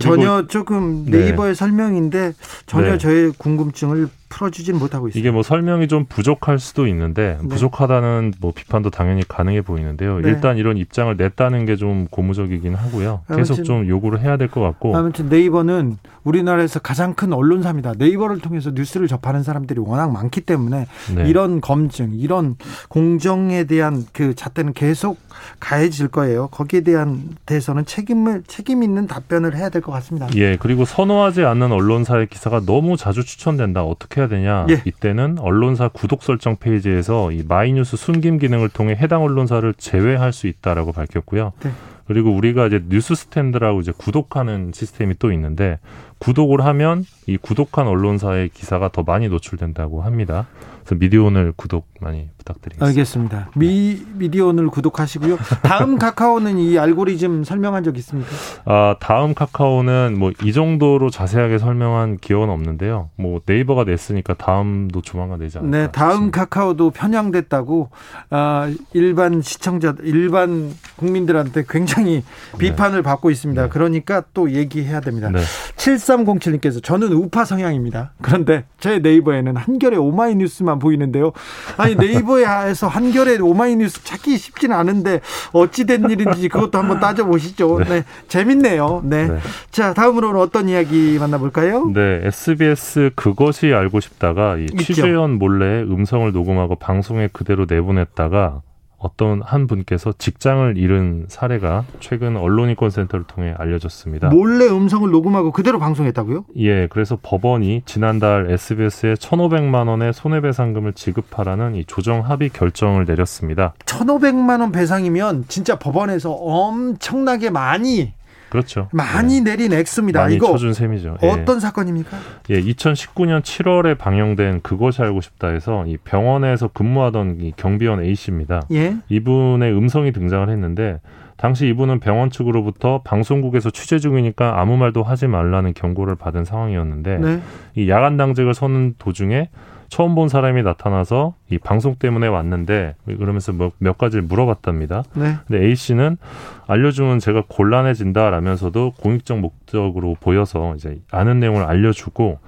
A: 전혀 조금
D: 네.
A: 네이버의 설명인데 전혀
D: 네.
A: 저의 궁금증을 풀어주진 못하고 있습니다.
D: 이게 뭐 설명이 좀 부족할 수도 있는데
A: 네.
D: 부족하다는 뭐 비판도 당연히 가능해 보이는데요.
A: 네.
D: 일단 이런 입장을 냈다는 게 좀 고무적이긴 하고요. 계속 좀 요구를 해야 될 것 같고
A: 아무튼 네이버는 우리나라에서 가장 큰 언론사입니다. 네이버를 통해서 뉴스를 접하는 사람들이 워낙 많기 때문에
D: 네.
A: 이런 검증, 이런 공정에 대한 그 잣대는 계속 가해질 거예요. 거기에 대한 대해서는 책임을 책임 있는 답변을 해야 될 것 같습니다.
D: 예, 그리고 선호하지 않는 언론사의 기사가 너무 자주 추천된다. 어떻게 해야 되냐?
A: 예.
D: 이때는 언론사 구독 설정 페이지에서 이 마이뉴스 숨김 기능을 통해 해당 언론사를 제외할 수 있다라고 밝혔고요.
A: 네.
D: 그리고 우리가 이제 뉴스 스탠드라고 이제 구독하는 시스템이 또 있는데 구독을 하면 이 구독한 언론사의 기사가 더 많이 노출된다고 합니다. 그래서 미디오늘 구독 많이 부탁드리겠습니다.
A: 알겠습니다. 미 미디어오늘 구독하시고요. 다음 카카오는 이 알고리즘 설명한 적 있습니까?
D: 아, 다음 카카오는 뭐 이 정도로 자세하게 설명한 기억은 없는데요. 뭐 네이버가 냈으니까 다음도 조만간 내지 않을까.
A: 네, 다음
D: 싶습니다.
A: 카카오도 편향됐다고 아, 일반 시청자, 일반 국민들한테 굉장히 비판을 받고 있습니다.
D: 네.
A: 그러니까 또 얘기해야 됩니다.
D: 네.
A: 7307님께서 저는 우파 성향입니다. 그런데 제 네이버에는 한결의 오마이뉴스만 보이는데요. 아니 네이버에서 한결의 오마이뉴스 찾기 쉽지는 않은데 어찌 된 일인지 그것도 한번 따져보시죠. 네, 재밌네요. 네.
D: 네.
A: 자 다음으로는 어떤 이야기 만나볼까요?
D: 네, SBS 그것이 알고 싶다가 이
A: 있죠.
D: 취재원 몰래 음성을 녹음하고 방송에 그대로 내보냈다가 어떤 한 분께서 직장을 잃은 사례가 최근 언론인권센터를 통해 알려졌습니다.
A: 몰래 음성을 녹음하고 그대로 방송했다고요?
D: 예, 그래서 법원이 지난달 SBS에 1,500만 원의 손해배상금을 지급하라는 이 조정 합의 결정을 내렸습니다.
A: 1,500만 원 배상이면 진짜 법원에서 엄청나게 많이
D: 그렇죠.
A: 많이
D: 네,
A: 내린 액수입니다.
D: 많이
A: 이거
D: 쳐준 셈이죠. 예.
A: 어떤 사건입니까?
D: 예, 2019년 7월에 방영된 그것이 알고 싶다에서 이 병원에서 근무하던 이 경비원 A 씨입니다.
A: 예.
D: 이분의 음성이 등장을 했는데 당시 이분은 병원 측으로부터 방송국에서 취재 중이니까 아무 말도 하지 말라는 경고를 받은 상황이었는데
A: 네.
D: 이 야간 당직을 서는 도중에 처음 본 사람이 나타나서 이 방송 때문에 왔는데 그러면서 몇, 몇 가지를 물어봤답니다.
A: 네.
D: 근데 A 씨는 알려주면 제가 곤란해진다라면서도 공익적 목적으로 보여서 이제 아는 내용을 알려주고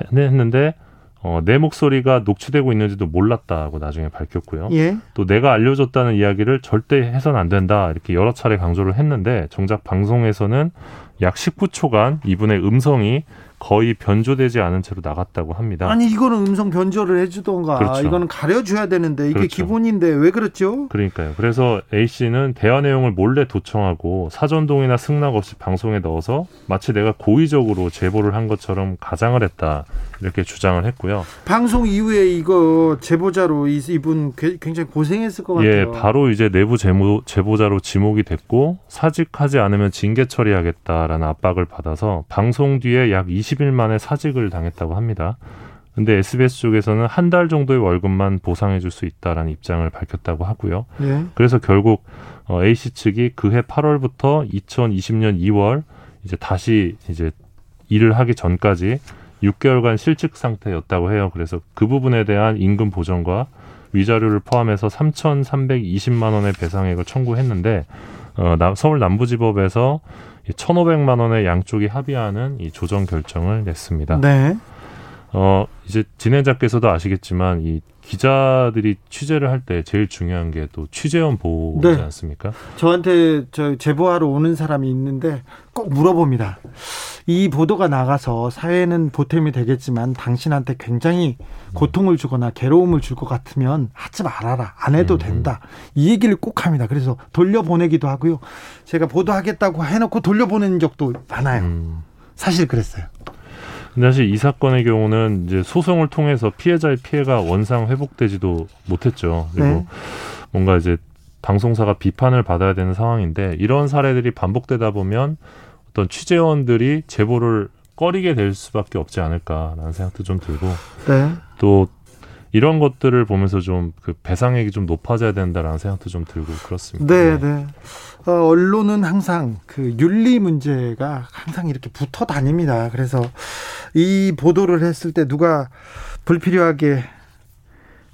D: 했- 했는데 어, 내 목소리가 녹취되고 있는지도 몰랐다고 나중에 밝혔고요.
A: 예.
D: 또 내가 알려줬다는 이야기를 절대 해선 안 된다 이렇게 여러 차례 강조를 했는데 정작 방송에서는 약 19초간 이분의 음성이 거의 변조되지 않은 채로 나갔다고 합니다.
A: 아니 이거는 음성 변조를 해주던가
D: 그렇죠.
A: 이거는 가려줘야 되는데 이게
D: 그렇죠.
A: 기본인데 왜 그렇죠?
D: 그러니까요. 그래서 A 씨는 대화 내용을 몰래 도청하고 사전 동의나 승낙 없이 방송에 넣어서 마치 내가 고의적으로 제보를 한 것처럼 가장을 했다 이렇게 주장을 했고요.
A: 방송 이후에 이거 제보자로 이- 이분 게- 굉장히 고생했을 것 같아요.
D: 예, 바로 이제 내부 제보, 제보자로 지목이 됐고 사직하지 않으면 징계 처리하겠다라는 압박을 받아서 방송 뒤에 약 20일 만에 사직을 당했다고 합니다. 근데 SBS 쪽에서는 한 달 정도의 월급만 보상해 줄 수 있다라는 입장을 밝혔다고 하고요.
A: 예.
D: 그래서 결국 어, A 씨 측이 그해 8월부터 2020년 2월 이제 다시 이제 일을 하기 전까지 6개월간 실직 상태였다고 해요. 그래서 그 부분에 대한 임금 보전과 위자료를 포함해서 3,320만 원의 배상액을 청구했는데 어, 남- 서울 남부지법에서 1,500만 원의 양쪽이 합의하는 이 조정 결정을 냈습니다.
A: 네.
D: 어, 이제 진행자께서도 아시겠지만 이 기자들이 취재를 할 때 제일 중요한 게 또 취재원 보호지
A: 네.
D: 않습니까?
A: 저한테 저 제보하러 오는 사람이 있는데 꼭 물어봅니다. 이 보도가 나가서 사회는 보탬이 되겠지만 당신한테 굉장히 고통을 주거나 괴로움을 줄 것 같으면 하지 말아라. 안 해도
D: 음.
A: 된다. 이 얘기를 꼭 합니다. 그래서 돌려보내기도 하고요. 제가 보도하겠다고 해놓고 돌려보낸 적도 많아요.
D: 음.
A: 사실 그랬어요.
D: 근데 사실 이 사건의 경우는 이제 소송을 통해서 피해자의 피해가 원상 회복되지도 못했죠. 그리고
A: 네.
D: 뭔가 이제 방송사가 비판을 받아야 되는 상황인데 이런 사례들이 반복되다 보면 어떤 취재원들이 제보를 꺼리게 될 수밖에 없지 않을까라는 생각도 좀 들고
A: 네.
D: 또 이런 것들을 보면서 좀 그 배상액이 좀 높아져야 된다라는 생각도 좀 들고 그렇습니다.
A: 네, 네. 어, 언론은 항상 그 윤리 문제가 항상 이렇게 붙어 다닙니다. 그래서 이 보도를 했을 때 누가 불필요하게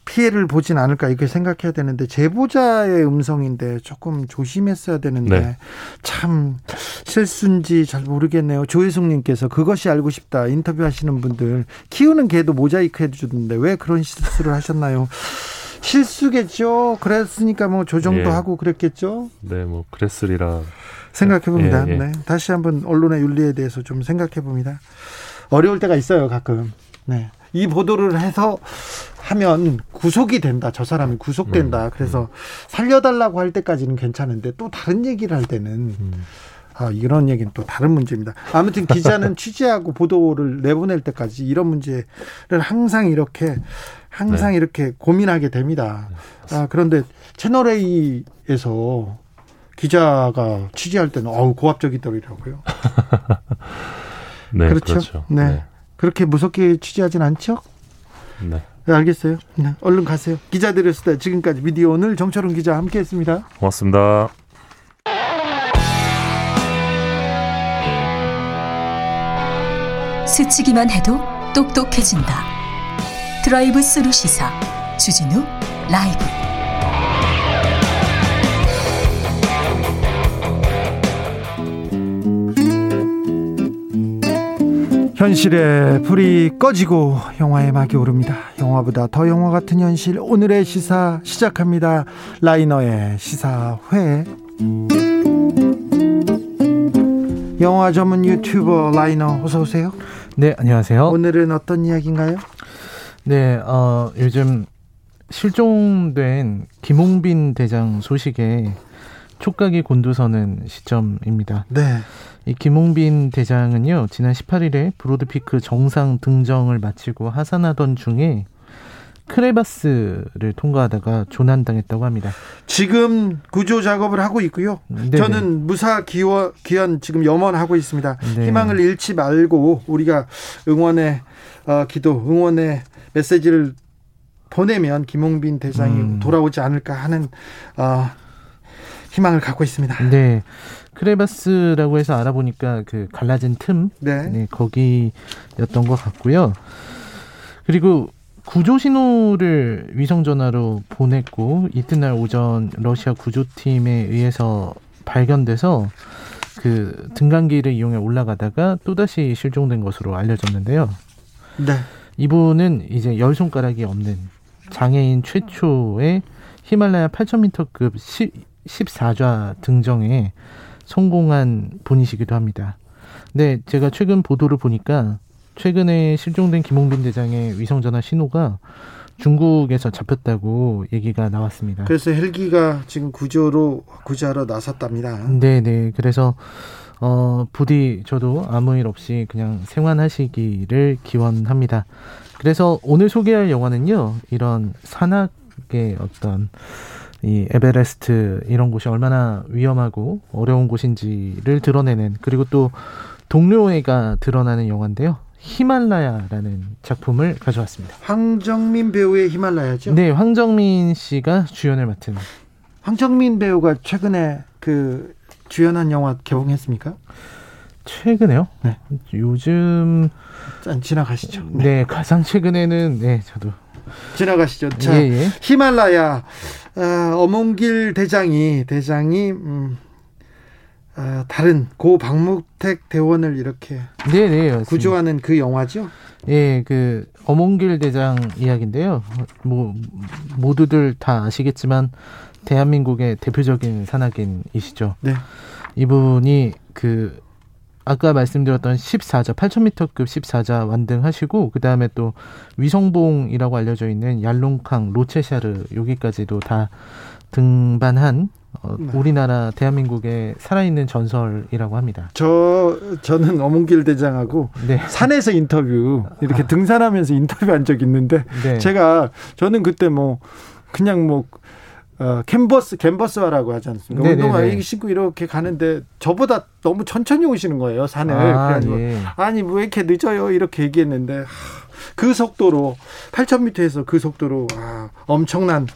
A: 피해를 보진 않을까 이렇게 생각해야 되는데 제보자의 음성인데 조금 조심했어야 되는데
D: 네.
A: 참 실수인지 잘 모르겠네요. 조혜숙님께서 그것이 알고 싶다 인터뷰하시는 분들 키우는 개도 모자이크 해주는데 왜 그런 실수를 하셨나요? 실수겠죠. 그랬으니까 뭐 조정도
D: 예.
A: 하고 그랬겠죠.
D: 네, 뭐 그랬으리라.
A: 생각해 봅니다.
D: 예, 예.
A: 네. 다시 한번 언론의 윤리에 대해서 좀 생각해 봅니다. 어려울 때가 있어요, 가끔. 네. 이 보도를 해서 하면 구속이 된다. 저 사람이 구속된다. 그래서 살려달라고 할 때까지는 괜찮은데 또 다른 얘기를 할 때는
D: 음.
A: 아, 이런 얘기는 또 다른 문제입니다. 아무튼 기자는 취재하고 보도를 내보낼 때까지 이런 문제를 항상 이렇게 항상
D: 네.
A: 이렇게 고민하게 됩니다. 아, 그런데 채널 A에서 기자가 취재할 때는 어우 고압적이더라고요.
D: 네,
A: 그렇죠.
D: 그렇죠.
A: 네.
D: 네.
A: 그렇게 무섭게 취재하진 않죠?
D: 네.
A: 네, 알겠어요. 네, 얼른 가세요. 기자들의 수다 지금까지 미디어 오늘 정철훈 기자 함께했습니다.
D: 고맙습니다.
E: 스치기만 해도 똑똑해진다. 드라이브 스루 시사 주진우 라이브.
A: 현실의 불이 꺼지고 영화의 막이 오릅니다. 영화보다 더 영화 같은 현실 오늘의 시사 시작합니다. 라이너의 시사회. 영화 전문 유튜버 라이너 어서 오세요.
F: 네, 안녕하세요.
A: 오늘은 어떤 이야기인가요?
F: 네, 어, 요즘 실종된 김홍빈 대장 소식에 촉각이 곤두서는 시점입니다.
A: 네.
F: 이 김홍빈 대장은요, 지난 18일에 브로드피크 정상 등정을 마치고 하산하던 중에 크레바스를 통과하다가 조난당했다고 합니다.
A: 지금 구조 작업을 하고 있고요.
F: 네네.
A: 저는 무사 기원, 기한 지금 염원하고 있습니다.
F: 네.
A: 희망을 잃지 말고 우리가 응원의 어, 기도, 응원의 메시지를 보내면 김홍빈 대장이
F: 음.
A: 돌아오지 않을까 하는 어, 희망을 갖고 있습니다.
F: 네. 크레바스라고 해서 알아보니까 그 갈라진 틈,
A: 네.
F: 네, 거기였던 것 같고요. 그리고 구조 신호를 위성 전화로 보냈고 이튿날 오전 러시아 구조팀에 의해서 발견돼서 그 등간기를 이용해 올라가다가 또다시 실종된 것으로 알려졌는데요.
A: 네.
F: 이분은 이제 열 손가락이 없는 장애인 최초의 히말라야 8,000m급 14좌 등정에 성공한 분이시기도 합니다. 근데 제가 최근 보도를 보니까 최근에 실종된 김홍빈 대장의 위성 전화 신호가 중국에서 잡혔다고 얘기가 나왔습니다.
A: 그래서 헬기가 지금 구조로 구조하러 나섰답니다.
F: 네, 네. 그래서 어 부디 저도 아무 일 없이 그냥 생환하시기를 기원합니다. 그래서 오늘 소개할 영화는요. 이런 산악의 어떤 이 에베레스트 이런 곳이 얼마나 위험하고 어려운 곳인지를 드러내는 그리고 또 동료애가 드러나는 영화인데요. 히말라야라는 작품을 가져왔습니다.
A: 황정민 배우의 히말라야죠?
F: 네, 황정민 씨가 주연을 맡은.
A: 황정민 배우가 최근에 그 주연한 영화 개봉했습니까?
F: 최근에요? 네. 요즘
A: 짠 지나가시죠.
F: 네. 네, 가장 최근에는 네, 저도
A: 지나가시죠. 자, 예, 예. 히말라야 어, 어몽길 대장이 대장이 음, 어, 다른 고 박무택 대원을 이렇게
F: 네네 네,
A: 구조하는 그 영화죠.
F: 예, 그 어몽길 대장 이야기인데요. 뭐 모두들 다 아시겠지만 대한민국의 대표적인 산악인이시죠. 네. 이분이 그 아까 말씀드렸던 14자 8,000m급 14자 완등하시고 그 다음에 또 위성봉이라고 알려져 있는 얄롱캉 로체샤르 여기까지도 다 등반한 어, 네. 우리나라 대한민국의 살아있는 전설이라고 합니다.
A: 저 저는 어문길 대장하고 네. 산에서 인터뷰 이렇게 아. 등산하면서 인터뷰한 적 있는데 네. 제가 저는 그때 뭐 그냥 뭐 어, 캔버스 캔버스화라고 하지 않습니까? 네네네. 운동화 이 신고 이렇게 가는데 저보다 너무 천천히 오시는 거예요 산을. 아, 예. 아니 뭐왜 이렇게 늦어요 이렇게 얘기했는데 하, 그 속도로 8,000m에서 그 속도로 아, 엄청난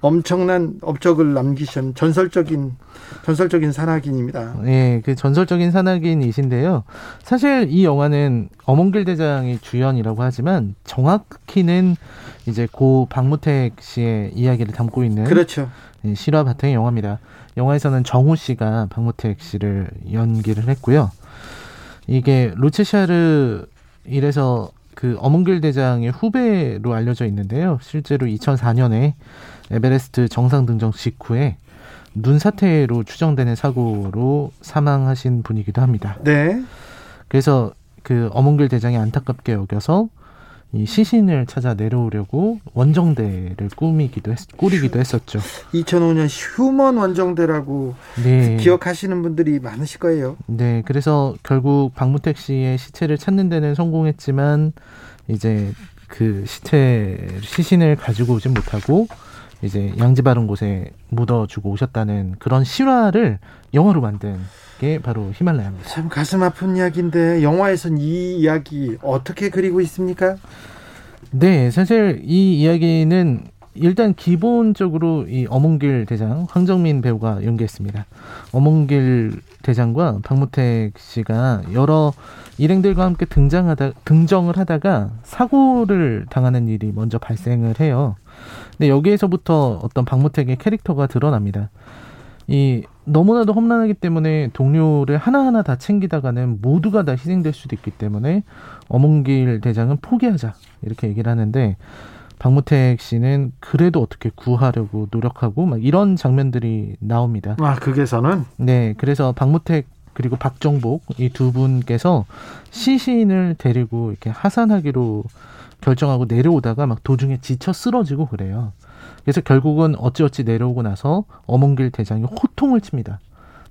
A: 엄청난 업적을 남기신 전설적인 전설적인 산악인입니다.
F: 예, 그 전설적인 산악인이신데요. 사실 이 영화는 어몽길 대장이 주연이라고 하지만 정확히는 이제 고 박무택 씨의 이야기를 담고 있는
A: 그렇죠.
F: 예, 실화 바탕의 영화입니다. 영화에서는 정우 씨가 박무택 씨를 연기를 했고요. 이게 로체샤르 이래서 그 어몽길 대장의 후배로 알려져 있는데요. 실제로 2004년에 에베레스트 정상 등정 직후에 눈 사태로 추정되는 사고로 사망하신 분이기도 합니다.
A: 네.
F: 그래서 그 어몽길 대장이 안타깝게 여겨서 이 시신을 찾아 내려오려고 원정대를 꾸미기도 했, 꾸리기도 했었죠.
A: 2005년 휴먼 원정대라고 네. 기억하시는 분들이 많으실 거예요.
F: 네, 그래서 결국 박무택 씨의 시체를 찾는 데는 성공했지만 이제 그 시체 시신을 가지고 오지 못하고 이제 양지 바른 곳에 묻어주고 오셨다는 그런 실화를 영화로 만든 게 바로 히말라야입니다.
A: 참 가슴 아픈 이야기인데 영화에선 이 이야기 어떻게 그리고 있습니까?
F: 네, 사실 이 이야기는 일단 기본적으로 이 어몽길 대장 황정민 배우가 연기했습니다. 어몽길 대장과 박무택 씨가 여러 일행들과 함께 등장하다 등정을 하다가 사고를 당하는 일이 먼저 발생을 해요. 근데 여기에서부터 어떤 박무택의 캐릭터가 드러납니다. 이 너무나도 험난하기 때문에 동료를 하나하나 다 챙기다가는 모두가 다 희생될 수도 있기 때문에 어몽길 대장은 포기하자 이렇게 얘기를 하는데 박무택 씨는 그래도 어떻게 구하려고 노력하고 막 이런 장면들이 나옵니다.
A: 아, 극에서는?
F: 네, 그래서 박무택 그리고 박정복 이 두 분께서 시신을 데리고 이렇게 하산하기로 결정하고 내려오다가 막 도중에 지쳐 쓰러지고 그래요. 그래서 결국은 어찌어찌 내려오고 나서 어몽길 대장이 호통을 칩니다.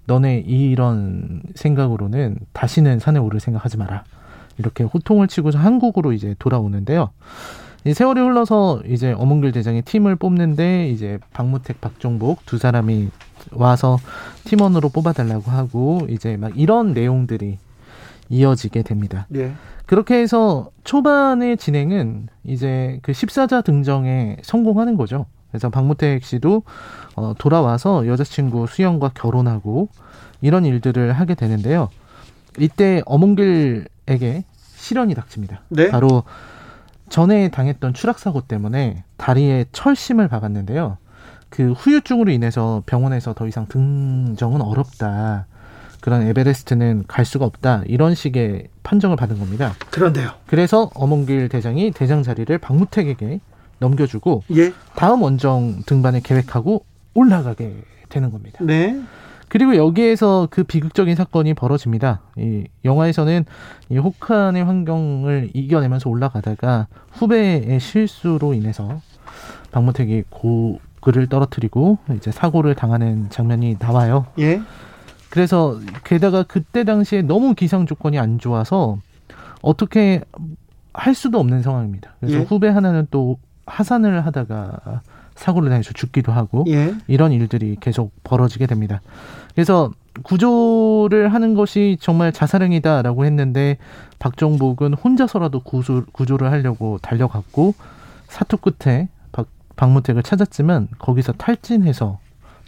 F: 너네 이런 생각으로는 다시는 산에 오를 생각하지 마라. 이렇게 호통을 치고서 한국으로 이제 돌아오는데요. 이 세월이 흘러서 이제 어몽길 대장이 팀을 뽑는데 이제 박무택, 박종복 두 사람이 와서 팀원으로 뽑아달라고 하고 이제 막 이런 내용들이 이어지게 됩니다.
A: 네.
F: 그렇게 해서 초반의 진행은 이제 그 14자 등정에 성공하는 거죠. 그래서 박무택 씨도 어, 돌아와서 여자친구 수영과 결혼하고 이런 일들을 하게 되는데요. 이때 어몽길에게 실현이 닥칩니다.
A: 네?
F: 바로 전에 당했던 추락 사고 때문에 다리에 철심을 박았는데요. 그 후유증으로 인해서 병원에서 더 이상 등정은 어렵다. 그런 에베레스트는 갈 수가 없다 이런 식의 판정을 받은 겁니다.
A: 그런데요.
F: 그래서 어몽길 대장이 대장 자리를 박무택에게 넘겨주고
A: 예.
F: 다음 원정 등반을 계획하고 올라가게 되는 겁니다.
A: 네.
F: 그리고 여기에서 그 비극적인 사건이 벌어집니다. 이 영화에서는 이 혹한의 환경을 이겨내면서 올라가다가 후배의 실수로 인해서 박무택이 고글을 떨어뜨리고 이제 사고를 당하는 장면이 나와요.
A: 예.
F: 그래서 게다가 그때 당시에 너무 기상 조건이 안 좋아서 어떻게 할 수도 없는 상황입니다. 그래서
A: 예.
F: 후배 하나는 또 하산을 하다가 사고를 당해서 죽기도 하고
A: 예.
F: 이런 일들이 계속 벌어지게 됩니다. 그래서 구조를 하는 것이 정말 자살행위다라고 했는데 박정복은 혼자서라도 구조, 구조를 하려고 달려갔고 사투 끝에 박, 박무택을 찾았지만 거기서 탈진해서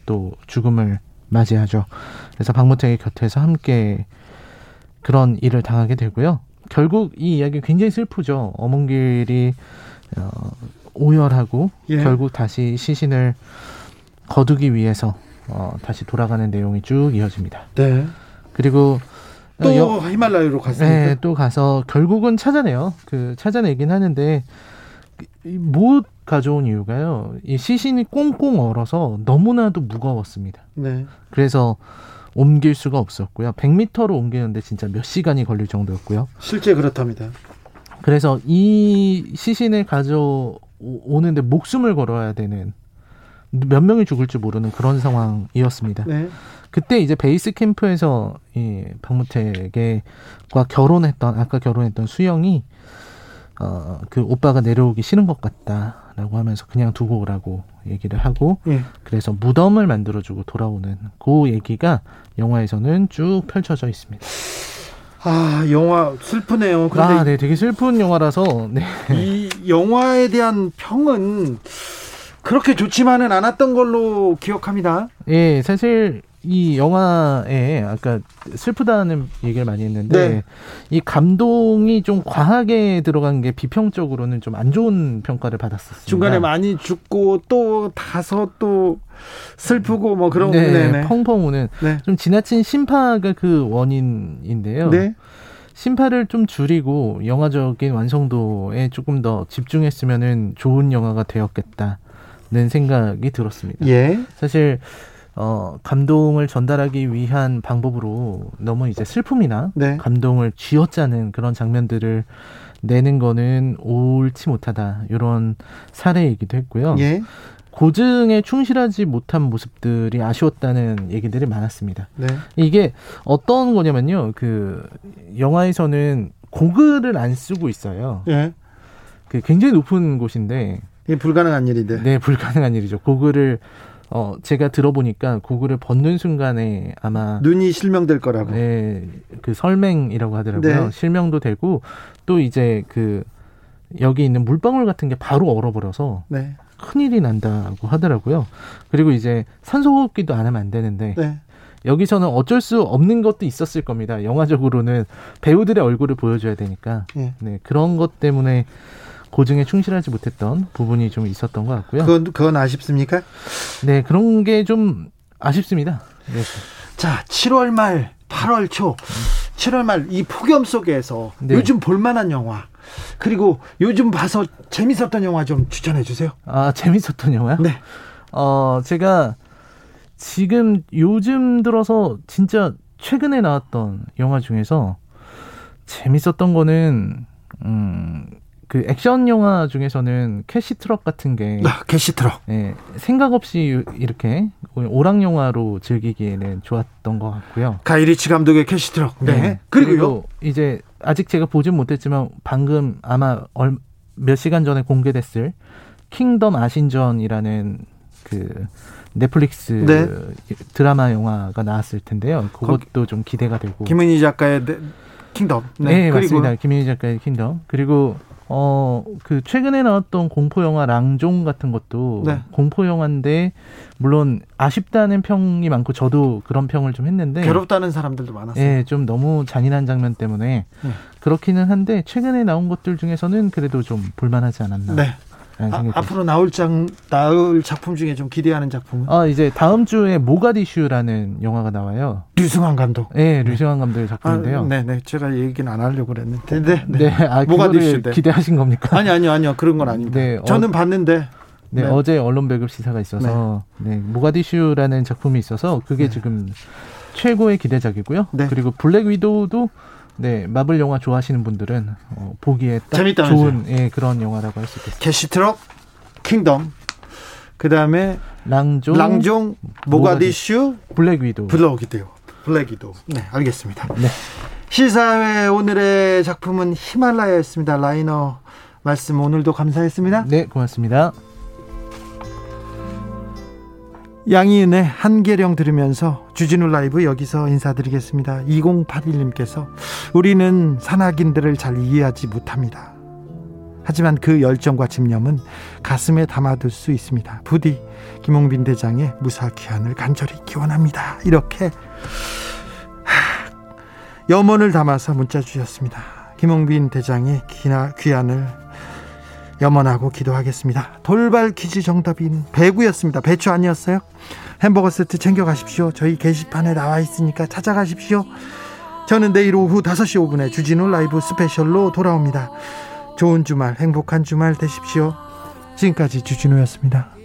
F: 또 죽음을 맞이하죠. 그래서 박무택의 곁에서 함께 그런 일을 당하게 되고요. 결국 이 이야기 굉장히 슬프죠. 어몽길이 어, 오열하고
A: 예.
F: 결국 다시 시신을 거두기 위해서 어, 다시 돌아가는 내용이 쭉 이어집니다.
A: 네.
F: 그리고 어,
A: 또
F: 여-
A: 히말라야로 갔으니까.
F: 네, 또 가서 결국은 찾아내요. 그 찾아내긴 하는데 이- 못 가져온 이유가요. 이 시신이 꽁꽁 얼어서 너무나도 무거웠습니다.
A: 네.
F: 그래서 옮길 수가 없었고요. 100m로 옮기는데 진짜 몇 시간이 걸릴 정도였고요.
A: 실제 그렇답니다.
F: 그래서 이 시신을 가져 오는데 목숨을 걸어야 되는 몇 명이 죽을지 모르는 그런 상황이었습니다.
A: 네.
F: 그때 이제 베이스 캠프에서 이 박무택과 결혼했던 아까 결혼했던 수영이 어 그 오빠가 내려오기 싫은 것 같다라고 하면서 그냥 두고 오라고 얘기를 하고
A: 예.
F: 그래서 무덤을 만들어주고 돌아오는 그 얘기가 영화에서는 쭉 펼쳐져 있습니다.
A: 아, 영화 슬프네요. 그런데
F: 아, 네, 되게 슬픈 영화라서 네.
A: 이 영화에 대한 평은 그렇게 좋지만은 않았던 걸로 기억합니다.
F: 예, 사실 이 영화에 아까 슬프다는 얘기를 많이 했는데
A: 네.
F: 이 감동이 좀 과하게 들어간 게 비평적으로는 좀 안 좋은 평가를 받았었습니다.
A: 중간에 많이 죽고 또 다소 또 슬프고 뭐 그런
F: 네,
A: 네네.
F: 펑펑 우는
A: 네.
F: 좀 지나친 심파가 그 원인인데요.
A: 네.
F: 심파를 좀 줄이고 영화적인 완성도에 조금 더 집중했으면은 좋은 영화가 되었겠다는 생각이 들었습니다.
A: 예.
F: 사실 어 감동을 전달하기 위한 방법으로 너무 이제 슬픔이나
A: 네.
F: 감동을 쥐어짜는 그런 장면들을 내는 거는 옳지 못하다 이런 사례이기도 했고요.
A: 예.
F: 고증에 충실하지 못한 모습들이 아쉬웠다는 얘기들이 많았습니다.
A: 네.
F: 이게 어떤 거냐면요. 그 영화에서는 고글을 안 쓰고 있어요.
A: 예.
F: 그 굉장히 높은 곳인데
A: 이게 불가능한 일인데.
F: 네, 불가능한 일이죠. 고글을 어 제가 들어보니까 고글을 벗는 순간에 아마
A: 눈이 실명될 거라고.
F: 네, 그 설맹이라고 하더라고요.
A: 네.
F: 실명도 되고 또 이제 그 여기 있는 물방울 같은 게 바로 얼어버려서
A: 네.
F: 큰일이 난다고 하더라고요. 그리고 이제 산소호흡기도 안 하면 안 되는데
A: 네.
F: 여기서는 어쩔 수 없는 것도 있었을 겁니다. 영화적으로는 배우들의 얼굴을 보여줘야 되니까
A: 예.
F: 네, 그런 것 때문에 고증에 충실하지 못했던 부분이 좀 있었던 것 같고요.
A: 그건 그건 아쉽습니까?
F: 네, 그런 게 좀 아쉽습니다. 네.
A: 자, 7월 말, 8월 초, 7월 말 이 폭염 속에서
F: 네.
A: 요즘 볼만한 영화 그리고 요즘 봐서 재밌었던 영화 좀 추천해 주세요.
F: 아, 재밌었던 영화요?
A: 네.
F: 어, 제가 지금 요즘 들어서 진짜 최근에 나왔던 영화 중에서 재밌었던 거는, 음, 그 액션 영화 중에서는 캐시 트럭 같은 게
A: 아, 캐시트럭.
F: 예, 생각 없이 이렇게 오락 영화로 즐기기에는 좋았던 것 같고요.
A: 가이리치 감독의 캐시트럭. 네. 그리고요.
F: 그리고 이제 아직 제가 보진 못했지만 방금 아마 얼, 몇 시간 전에 공개됐을 킹덤 아신전이라는 그 넷플릭스
A: 네.
F: 드라마 영화가 나왔을 텐데요. 그것도 좀 기대가 되고.
A: 김은희 작가의 네, 킹덤.
F: 네,
A: 그리고
F: 맞습니다. 김은희 작가의 킹덤. 그리고 어 그 최근에 나왔던 공포 영화 랑종 같은 것도
A: 네.
F: 공포 영화인데 물론 아쉽다는 평이 많고 저도 그런 평을 좀 했는데
A: 괴롭다는 사람들도 많았어요.
F: 예, 좀 너무 잔인한 장면 때문에
A: 네.
F: 그렇기는 한데 최근에 나온 것들 중에서는 그래도 좀 볼만하지 않았나.
A: 네. 아. 앞으로 나올 장 나올 작품 중에 좀 기대하는 작품은
F: 아 이제 다음 주에 모가디슈라는 영화가 나와요.
A: 류승환 감독.
F: 네, 류시환 감독의 작품인데요.
A: 아, 네, 네. 제가 얘기는 안 하려고 그랬는데. 네, 네.
F: 네, 아,
A: 모가디슈, 네.
F: 기대하신 겁니까?
A: 아니, 아니요, 아니요. 그런 건 아닙니다.
F: 네, 어-
A: 저는 봤는데.
F: 네,
A: 네.
F: 어제 언론 배급 시사가 있어서 네. 모가디슈라는 작품이 있어서 그게
A: 네.
F: 지금 최고의 기대작이고요.
A: 네.
F: 그리고 블랙 위도우도 네, 마블 영화 좋아하시는 분들은 어, 보기에 딱
A: 재밌다면서요?
F: 좋은 예, 그런 영화라고 할 수 있겠습니다.
A: 캐시트럭, 킹덤. 그 다음에
F: 랑종,
A: 랑종, 모가디슈,
F: 블랙 위도우.
A: 블랙 위도우요. 블랙 위도우. 네, 알겠습니다.
F: 네.
A: 시사회 오늘의 작품은 히말라야였습니다. 라이너 말씀 오늘도 감사했습니다.
F: 네, 고맙습니다.
A: 양희은의 한계령 들으면서 주진우 라이브 여기서 인사드리겠습니다. 2081님께서 우리는 산악인들을 잘 이해하지 못합니다. 하지만 그 열정과 집념은 가슴에 담아둘 수 있습니다. 부디 김홍빈 대장의 무사 귀환을 간절히 기원합니다. 이렇게 하, 염원을 담아서 문자 주셨습니다. 김홍빈 대장의 귀환을 염원하고 기도하겠습니다. 돌발 퀴즈 정답인 배구였습니다. 배추 아니었어요? 햄버거 세트 챙겨가십시오. 저희 게시판에 나와 있으니까 찾아가십시오. 저는 내일 오후 5시 5분에 주진우 라이브 스페셜로 돌아옵니다. 좋은 주말, 행복한 주말 되십시오. 지금까지 주진우였습니다.